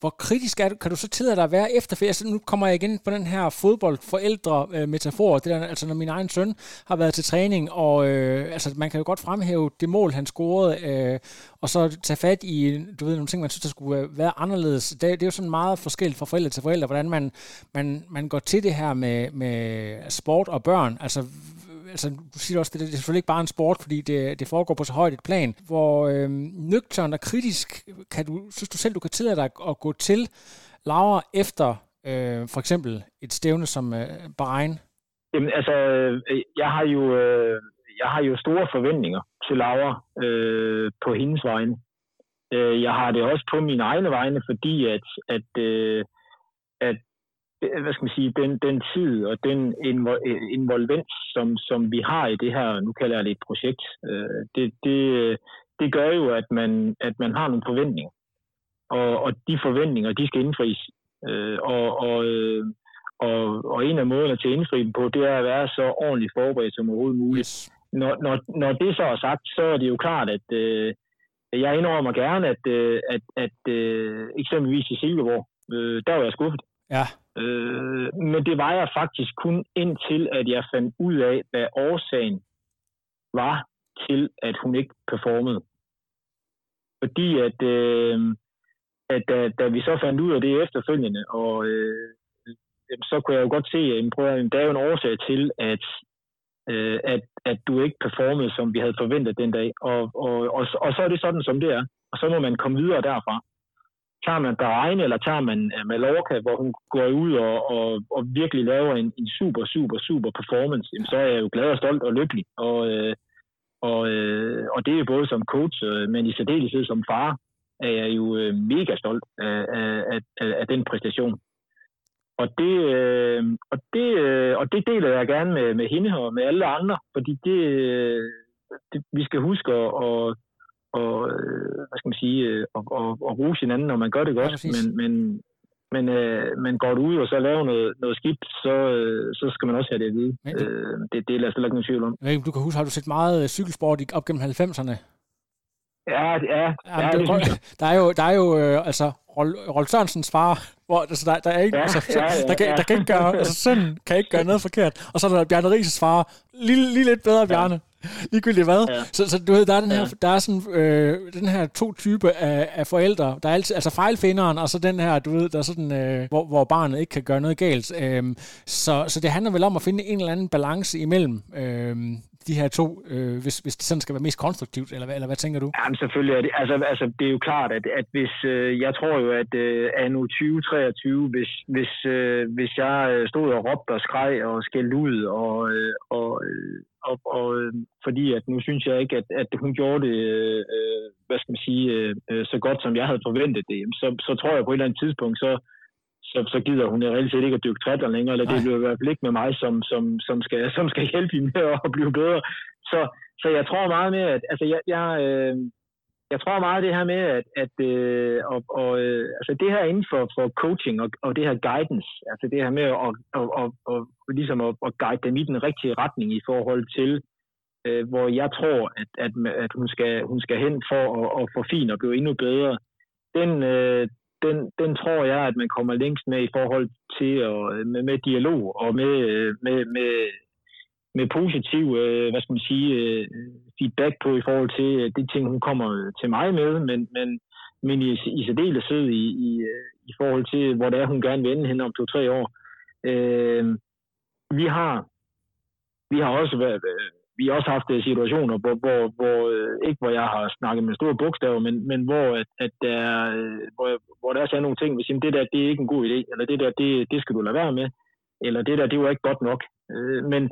hvor kritisk er du, kan du så tillade dig at være efter? For altså, nu kommer jeg igen på den her fodboldforældre-metafor. Øh, det der, altså, når min egen søn har været til træning, og øh, altså, man kan jo godt fremhæve det mål, han scorede, øh, og så tage fat i du ved, nogle ting, man synes, der skulle øh, være anderledes. Det, det er jo sådan meget forskelligt fra forældre til forældre, hvordan man, man, man går til det her med, med sport og børn. Altså, altså, du siger også, det, det er selvfølgelig ikke bare en sport, fordi det, det foregår på så højt et plan, hvor øh, nøgtern og kritisk, kan du, synes du selv, du kan tillade dig at gå til Laura efter øh, for eksempel et stævne som øh, Bahrain? Jamen, altså, øh, jeg har jo, øh, jeg har jo store forventninger til Laura øh, på hendes vegne. Øh, jeg har det også på mine egne vegne, fordi at, at, øh, at hvad skal man sige, den, den tid og den involvens, som, som vi har i det her, nu kalder jeg det et projekt, øh, det, det, det gør jo, at man, at man har nogle forventninger. Og, og de forventninger, de skal indfries. Øh, og, og, øh, og, og en af måderne til at indfri dem på, det er at være så ordentligt forberedt som overhovedet muligt. Når, når, når det så er sagt, så er det jo klart, at øh, jeg indrømmer gerne, at, øh, at, at øh, eksempelvis i Silkeborg, øh, der var jeg skuffet. Ja. Øh, men det var jeg faktisk kun indtil, at jeg fandt ud af, hvad årsagen var til, at hun ikke performede. Fordi at, øh, at da, da vi så fandt ud af det efterfølgende, og øh, så kunne jeg jo godt se, at der er jo en årsag til, at, øh, at, at du ikke performede, som vi havde forventet den dag. Og, og, og, og så er det sådan, som det er. Og så må man komme videre derfra tager man Bahrein, eller tager man øh, Mallorca, hvor hun går ud og, og, og virkelig laver en, en super, super, super performance, så er jeg jo glad og stolt og lykkelig. Og, øh, og, øh, og det er jo både som coach, øh, men i særdeleshed som far, er jeg jo øh, mega stolt af, af, af, af den præstation. Og det, og, det, og det deler jeg gerne med, med hende og med alle andre, fordi det, det vi skal huske at, at og, øh, hvad skal man sige, øh, og, og, og ruse hinanden, når man gør det godt. Ja, men, men, men, øh, men går du ud og så laver noget, noget skidt, så, øh, så skal man også have det at vide. Men, øh, det, det er der slet ikke nogen tvivl om. Du kan huske, har du set meget øh, cykelsport op gennem 90'erne? Ja, ja. ja, ja det, det, der er jo, der er jo øh, altså, Rolf Sørensens far, hvor altså, der, der er ikke, ja, altså, ja, ja, der, kan, ja. der kan ikke gøre, altså sønnen kan ikke gøre noget forkert, og så er der Bjarne Rises far, lige, lige lidt bedre Bjarne. Ja. Ligegyldigt hvad. Ja. Så, så du ved, der er den her, ja. der er sådan, øh, den her to typer af, af forældre. Der er altid, altså fejlfinderen, og så den her, du ved, der er sådan, øh, hvor, hvor barnet ikke kan gøre noget galt. Øh, så, så det handler vel om at finde en eller anden balance imellem øh, de her to, øh, hvis, hvis det sådan skal være mest konstruktivt, eller, eller hvad tænker du? Jamen selvfølgelig er det, altså, altså det er jo klart, at, at hvis, øh, jeg tror jo, at øh, anno 2023, hvis, hvis, øh, hvis jeg øh, stod og råbte og skreg og skældte ud, og, øh, og, øh, og, og øh, fordi at nu synes jeg ikke, at, at hun gjorde det, øh, øh hvad skal man sige, øh, øh, så godt, som jeg havde forventet det, så, så tror jeg på et eller andet tidspunkt, så, så, så gider hun reelt set ikke at dykke trætter længere, eller Nej. det bliver i hvert fald ikke med mig, som, som, som, skal, som skal hjælpe hende med at blive bedre. Så, så jeg tror meget med, at altså jeg, jeg, øh, jeg tror meget det her med, at, at øh, og, og, øh, altså det her inden for, for coaching og, og det her guidance, altså det her med at, og, og, og, ligesom at, at guide dem i den rigtige retning i forhold til, øh, hvor jeg tror, at, at, at hun, skal, hun skal hen for at, at forfine og blive endnu bedre, den, øh, den, den tror jeg, at man kommer længst med i forhold til at, øh, med, med dialog og med, øh, med, med, med positiv, øh, hvad skal man sige, feedback på i forhold til de ting, hun kommer til mig med, men, men, men i, i særdeleshed i, i, i forhold til, hvor det er, hun gerne vil ende hen om to-tre år. Øh, vi har vi har også været, vi har også haft situationer, hvor, hvor, hvor ikke hvor jeg har snakket med store bogstaver, men, men hvor, at, at der, hvor, hvor der er så nogle ting, hvis det der, det er ikke en god idé, eller det der, det, det skal du lade være med, eller det der, det var ikke godt nok. Men,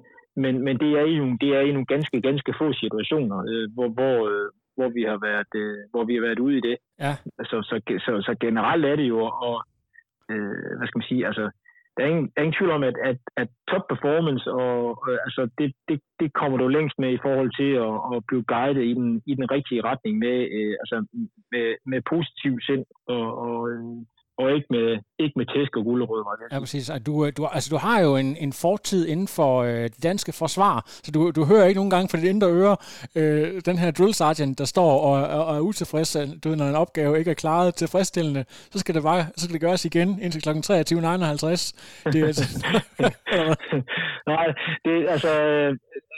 men, men det, er nogle, det er i nogle ganske, ganske få situationer, øh, hvor, hvor, øh, hvor, vi har været, øh, hvor vi har været ude i det. Ja. Altså, så, så, så generelt er det jo, og, øh, hvad skal man sige, altså, der er ingen, der er ingen tvivl om, at, at, at top performance, og, øh, altså, det, det, det kommer du længst med i forhold til at, at blive guidet i den, i den rigtige retning med, øh, altså, med, med positiv sind og, og, øh, og ikke med, ikke med tæsk og gulerod. Ja, præcis. Du, øh, du, altså, du har jo en, en fortid inden for øh, det danske forsvar, så du, du hører ikke nogen gange for dit indre øre øh, den her drill sergeant, der står og, og, og er utilfreds, du ved, når en opgave ikke er klaret tilfredsstillende, så skal det bare så skal det gøres igen indtil kl. 23.59. Det, altså, Nej, det, altså,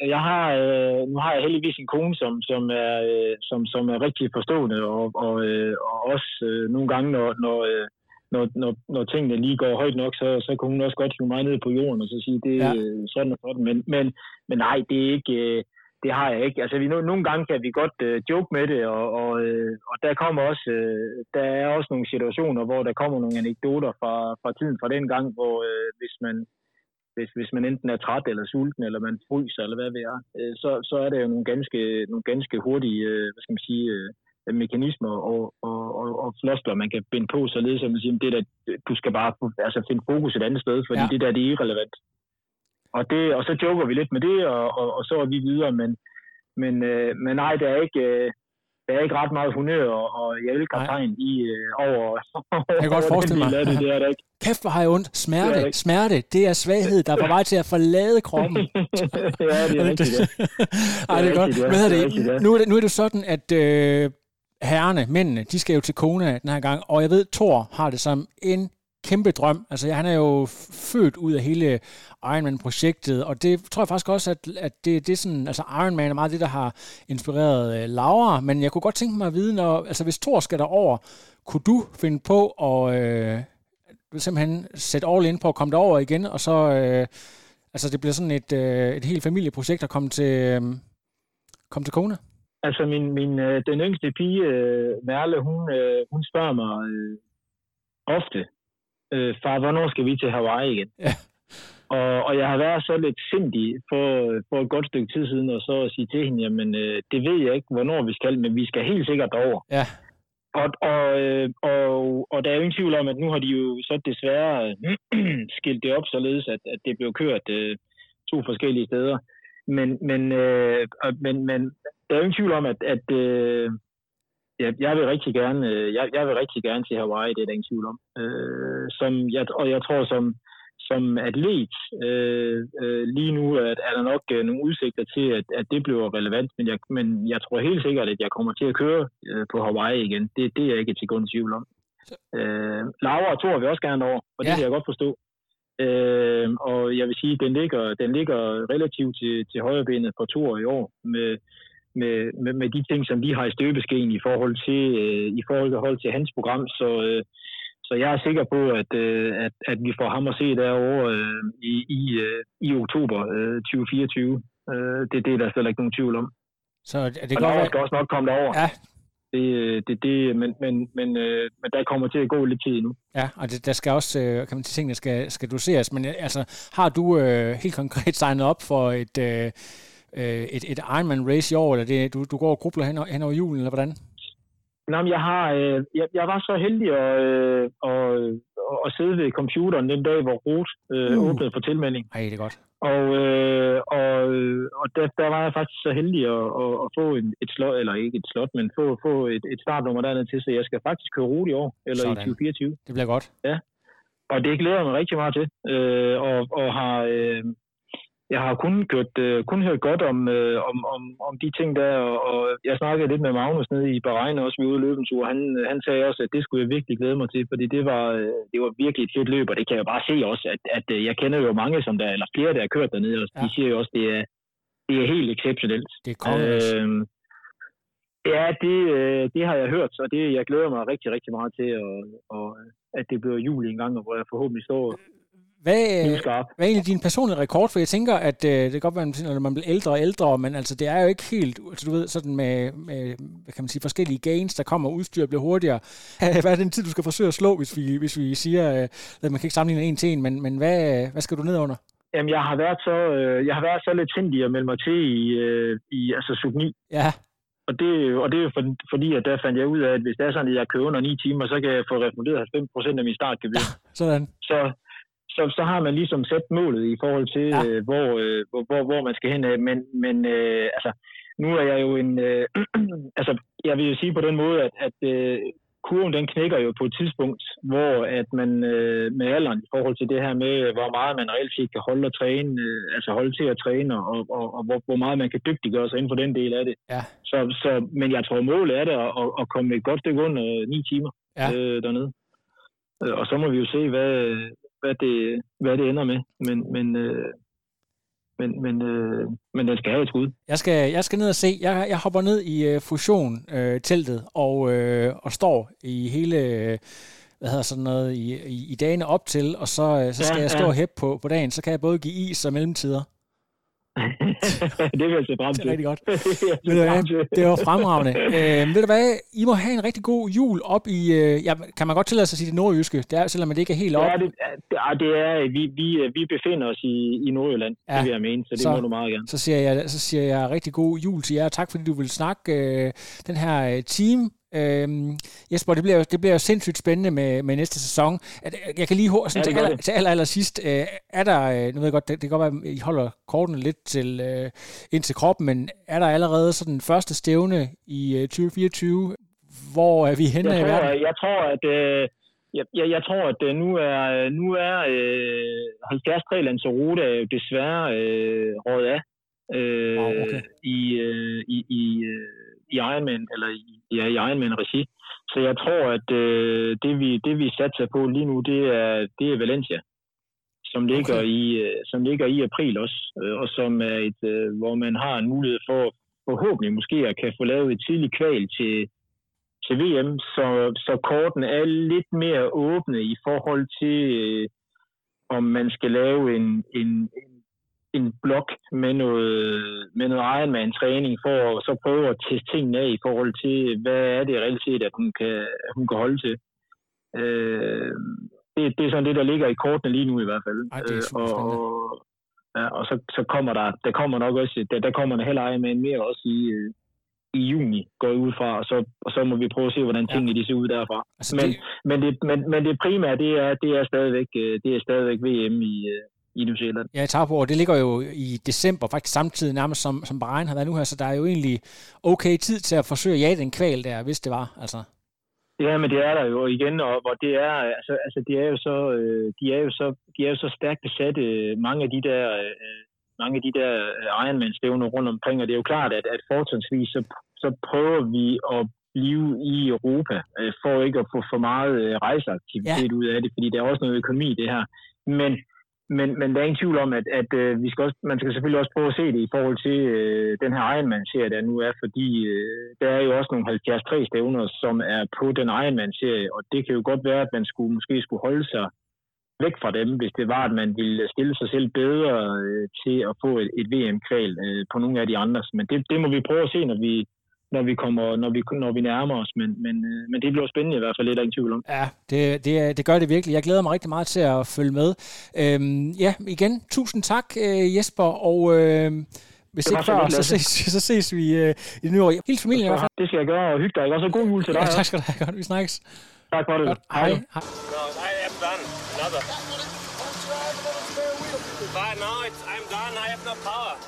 jeg har, øh, nu har jeg heldigvis en kone, som, som, er, øh, som, som er rigtig forstående, og, og, øh, og også øh, nogle gange, når, når øh, når, når, når tingene lige går højt nok, så, så kunne hun også godt hive mig ned på jorden og så sige, det er ja. sådan og sådan. Men, men, men nej, det er ikke... Øh, det har jeg ikke. Altså, vi, nogle gange kan vi godt uh, joke med det, og, og, uh, og der kommer også, uh, der er også nogle situationer, hvor der kommer nogle anekdoter fra, fra tiden fra den gang, hvor uh, hvis man hvis, hvis man enten er træt eller sulten, eller man fryser, eller hvad ved jeg, uh, så, så er det jo nogle ganske, nogle ganske hurtige, uh, hvad skal man sige, uh, mekanismer og, og, og, og floskler, man kan binde på, således at man siger, det der, du skal bare altså, finde fokus et andet sted, fordi ja. det der, det er irrelevant. Og, det, og så joker vi lidt med det, og, og, og så er vi videre, men, men, øh, men nej, der er ikke... Øh, der er ikke ret meget honør og, og hjælpekaptajn i øh, over, Jeg kan godt forestille mig. Det, det er der ikke. Kæft, hvor har jeg ondt. Smerte, det smerte, det er svaghed, der er på vej til at forlade kroppen. ja, det er rigtigt, ja. Ej, det er, godt. Det er, det, det, nu, er det, nu er det sådan, at øh, herrerne, mændene, de skal jo til Kona den her gang, og jeg ved, Thor har det som en kæmpe drøm. Altså, han er jo født ud af hele Ironman-projektet, og det tror jeg faktisk også, at, at det, det er sådan, altså Ironman er meget det, der har inspireret øh, Laura, men jeg kunne godt tænke mig at vide, når, altså hvis Thor skal derover, kunne du finde på at øh, simpelthen sætte all in på at komme derover igen, og så, øh, altså det bliver sådan et, øh, et helt familieprojekt at komme til, øh, komme til Kona? Altså, min, min, øh, den yngste pige, øh, Merle, hun, øh, hun spørger mig øh, ofte, øh, far, hvornår skal vi til Hawaii igen? Ja. Og, og jeg har været så lidt sindig for, for et godt stykke tid siden, og så at sige til hende, jamen, øh, det ved jeg ikke, hvornår vi skal, men vi skal helt sikkert over. Ja. Og, og, øh, og, og der er jo ingen tvivl om, at nu har de jo så desværre øh, skilt det op, således at, at det blev kørt øh, to forskellige steder. Men, men, øh, men, men der er ingen tvivl om, at, at øh, jeg, jeg vil rigtig gerne, øh, jeg, jeg vil rigtig gerne til Hawaii, det er der ingen tvivl om. Øh, som jeg, og jeg tror, som, som atlet øh, øh, lige nu at er der nok øh, nogle udsigter til, at, at det bliver relevant, men jeg, men jeg tror helt sikkert, at jeg kommer til at køre øh, på Hawaii igen. Det, det er jeg ikke til grund tvivl om. Øh, Laura og Thor vil også gerne over, og det ja. kan jeg godt forstå. Øh, og jeg vil sige, den ligger, den ligger relativt til, til højre benet på Thor i år, med, med, med, med de ting, som de har i støbeskeen i forhold til, øh, i forhold til hans program. Så, øh, så jeg er sikker på, at, øh, at, at vi får ham at se derovre øh, i, i, øh, i oktober øh, 2024. Øh, det, det er der slet ikke nogen tvivl om. Så det og går skal også nok komme derover. Ja, det, det, det, men, men, men, øh, men der kommer til at gå lidt tid nu. Ja, og det, der skal også, øh, kan man sige, tingene skal, skal doseres. Men altså, har du øh, helt konkret signet op for et, øh, øh, et, et Ironman race i år, eller det, du, du går og grubler hen, hen over julen, eller hvordan? Nå, jeg, har, øh, jeg, jeg var så heldig at, øh, at, at sidde ved computeren den dag, hvor Rot øh, Uh. åbnede for tilmelding. Ej, det er godt. Og, øh, og, og der, der var jeg faktisk så heldig at, at, at få en, et slot, eller ikke et slot, men få, få et, et startnummer dernede til, så jeg skal faktisk køre rute i år, eller Sådan. i 2024. Det bliver godt. Og det glæder jeg mig rigtig meget til, øh, og, og har, øh, jeg har kun, gjort, øh, kun hørt godt om, øh, om, om, om de ting der, og, og jeg snakkede lidt med Magnus nede i Bahrein også, vi ude i en tur, han, han sagde også, at det skulle jeg virkelig glæde mig til, fordi det var, øh, det var virkelig et fedt løb, og det kan jeg bare se også, at, at øh, jeg kender jo mange, som der, eller flere, der har kørt dernede, og Ja. de siger jo også, at det er, det er helt exceptionelt. Det er. Øh, ja, det, øh, det har jeg hørt, så det, jeg glæder mig rigtig, rigtig meget til, og, og at det bliver jul en gang, og hvor jeg forhåbentlig står hvad, øh, hvad er egentlig din personlige rekord? For jeg tænker, at øh, det kan godt være, at når man bliver ældre og ældre, men altså, det er jo ikke helt, altså, du ved, sådan med, med hvad kan man sige, forskellige gains, der kommer, udstyr bliver hurtigere. Hvad er den tid, du skal forsøge at slå, hvis vi, hvis vi siger, øh, at man kan ikke sammenligne en til en, men, men hvad, hvad skal du ned under? Jamen, jeg har været så, øh, jeg har været så lidt sindig at melde mig til i, øh, i altså sub 9. Ja, Og det, og det er jo for, fordi, at der fandt jeg ud af, at hvis det er sådan, at jeg kører under 9 timer, så kan jeg få refunderet 90 procent af min startgebyr. sådan. Så, så, så har man ligesom sat målet i forhold til, Ja. øh, hvor, øh, hvor, hvor, hvor man skal hen af. Men, men øh, altså, nu er jeg jo en... Øh, altså, jeg vil jo sige på den måde, at, at øh, kurven den knækker jo på et tidspunkt, hvor at man øh, med alderen i forhold til det her med, hvor meget man reelt set kan holde og træne, øh, altså holde til at træne, og, og, og hvor, hvor meget man kan dygtiggøre sig inden for den del af det. Ja. Så, så, men jeg tror, målet er det at, at, komme et godt stykke under øh, 9 timer Ja. øh, dernede. Øh, Og så må vi jo se, hvad, hvad, det, hvad det ender med. Men, men, øh, men, men, øh, men den skal have et skud. Jeg skal, jeg skal ned og se. Jeg, jeg hopper ned i uh, Fusion-teltet og, uh, og står i hele, øh, hvad hedder sådan noget, i, i, i dagene op til, og så, øh, så skal Ja, jeg stå ja. og hæppe på, på dagen. Så kan jeg både give is og mellemtider. det vil jeg se frem Det til. er rigtig godt. Det Ved du hvad? Det var fremragende. øh, ved du hvad? I må have en rigtig god jul op i... Øh, ja, kan man godt tillade sig at sige det nordjyske? Det er, selvom det ikke er helt op. Ja, det, det, ah, det er, vi, vi, vi befinder os i, i Nordjylland, Ja. det vil jeg mene, så det Så- må du meget gerne. Så siger, jeg, så siger jeg rigtig god jul til jer. Tak fordi du vil snakke øh, den her øh, team. Øhm, Jesper, det bliver, jo- det bliver jo sindssygt spændende med, med næste sæson. Øh, Jeg kan lige hurtigt, Ja, til, aller, til aller, aller sidst, øh, er der, øh, nu ved jeg godt, det, det kan godt være, at I holder kortene lidt til, øh, ind til kroppen, men er der allerede sådan den første stævne i øh, 2024? Hvor er vi henne Jeg i tror, verden? jeg tror, at øh, jeg, jeg, jeg tror, at øh, nu er nu er øh, 70 3 Lanzarote jo desværre øh, rådet af øh, Wow, okay. i, øh, i, i, øh, i Ironman, eller i, ja, i Ironman-regi. Så jeg tror, at øh, det, vi, det vi satser på lige nu, det er, det er Valencia, som ligger, Okay. i, øh, som ligger i april også, øh, og som er et, øh, hvor man har en mulighed for forhåbentlig måske at kan få lavet et tidligt kval til, til VM, så, så korten er lidt mere åbne i forhold til, øh, om man skal lave en, en, en, en blok med noget, med noget Ironman-træning for at så prøve at teste tingene af i forhold til, hvad er det reelt set, at hun kan, hun kan holde til. Øh, det, det er sådan det, der ligger i kortene lige nu i hvert fald. Ej, det er Øh, super og, spændende. og, ja, og så, så kommer der, der kommer nok også, der, der kommer en heller Ironman mere også i, øh, i juni, går ud fra, og så, og så må vi prøve at se, hvordan Ja. tingene de ser ud derfra. Altså, Men, det, men, det, men, men det primære, det er, det er stadigvæk, øh, det er stadigvæk VM i, øh, i New Zealand. Ja, og det ligger jo i december, faktisk samtidig nærmest som, som Bahrain har været nu her, så der er jo egentlig okay tid til at forsøge at jage den kval der, hvis det var. Altså. Ja, men det er der jo igen, og hvor det er, altså, altså de er jo så, øh, de er jo så, de er jo så stærkt besatte, øh, mange af de der, øh, mange af de der Ironman-stævner rundt omkring, og det er jo klart, at, at fortrinsvis, så, så prøver vi at blive i Europa, for ikke at få for meget rejseaktivitet ja. ud af det, fordi der er også noget økonomi i det her. Men, men, men der er ingen tvivl om, at, at øh, vi skal også, man skal selvfølgelig også prøve at se det i forhold til øh, den her Ironman-serie, der nu er, fordi øh, der er jo også nogle 73 stævner, som er på den Ironman-serie, og det kan jo godt være, at man skulle, måske skulle holde sig væk fra dem, hvis det var, at man ville stille sig selv bedre øh, til at få et, et VM-kval øh, på nogle af de andre. Men det, det må vi prøve at se, når vi, når vi kommer, når vi, når vi nærmer os. Men, men, øh, men det bliver spændende i hvert fald, det er ingen tvivl om. Ja, det, det, det gør det virkelig. Jeg glæder mig rigtig meget til at følge med. Øhm, ja, igen, tusind tak, øh, Jesper, og øh, Hvis ikke så før, lidt, så ses, så ses vi øh, i det nye år. Hele familien i hvert fald. Det skal jeg gøre, og hygge dig. ikke? Og så god jul til dig. Ja, også. tak skal du have. Godt, vi snakkes. Tak for det. Godt. Hej. Hej. No, I am done. Another.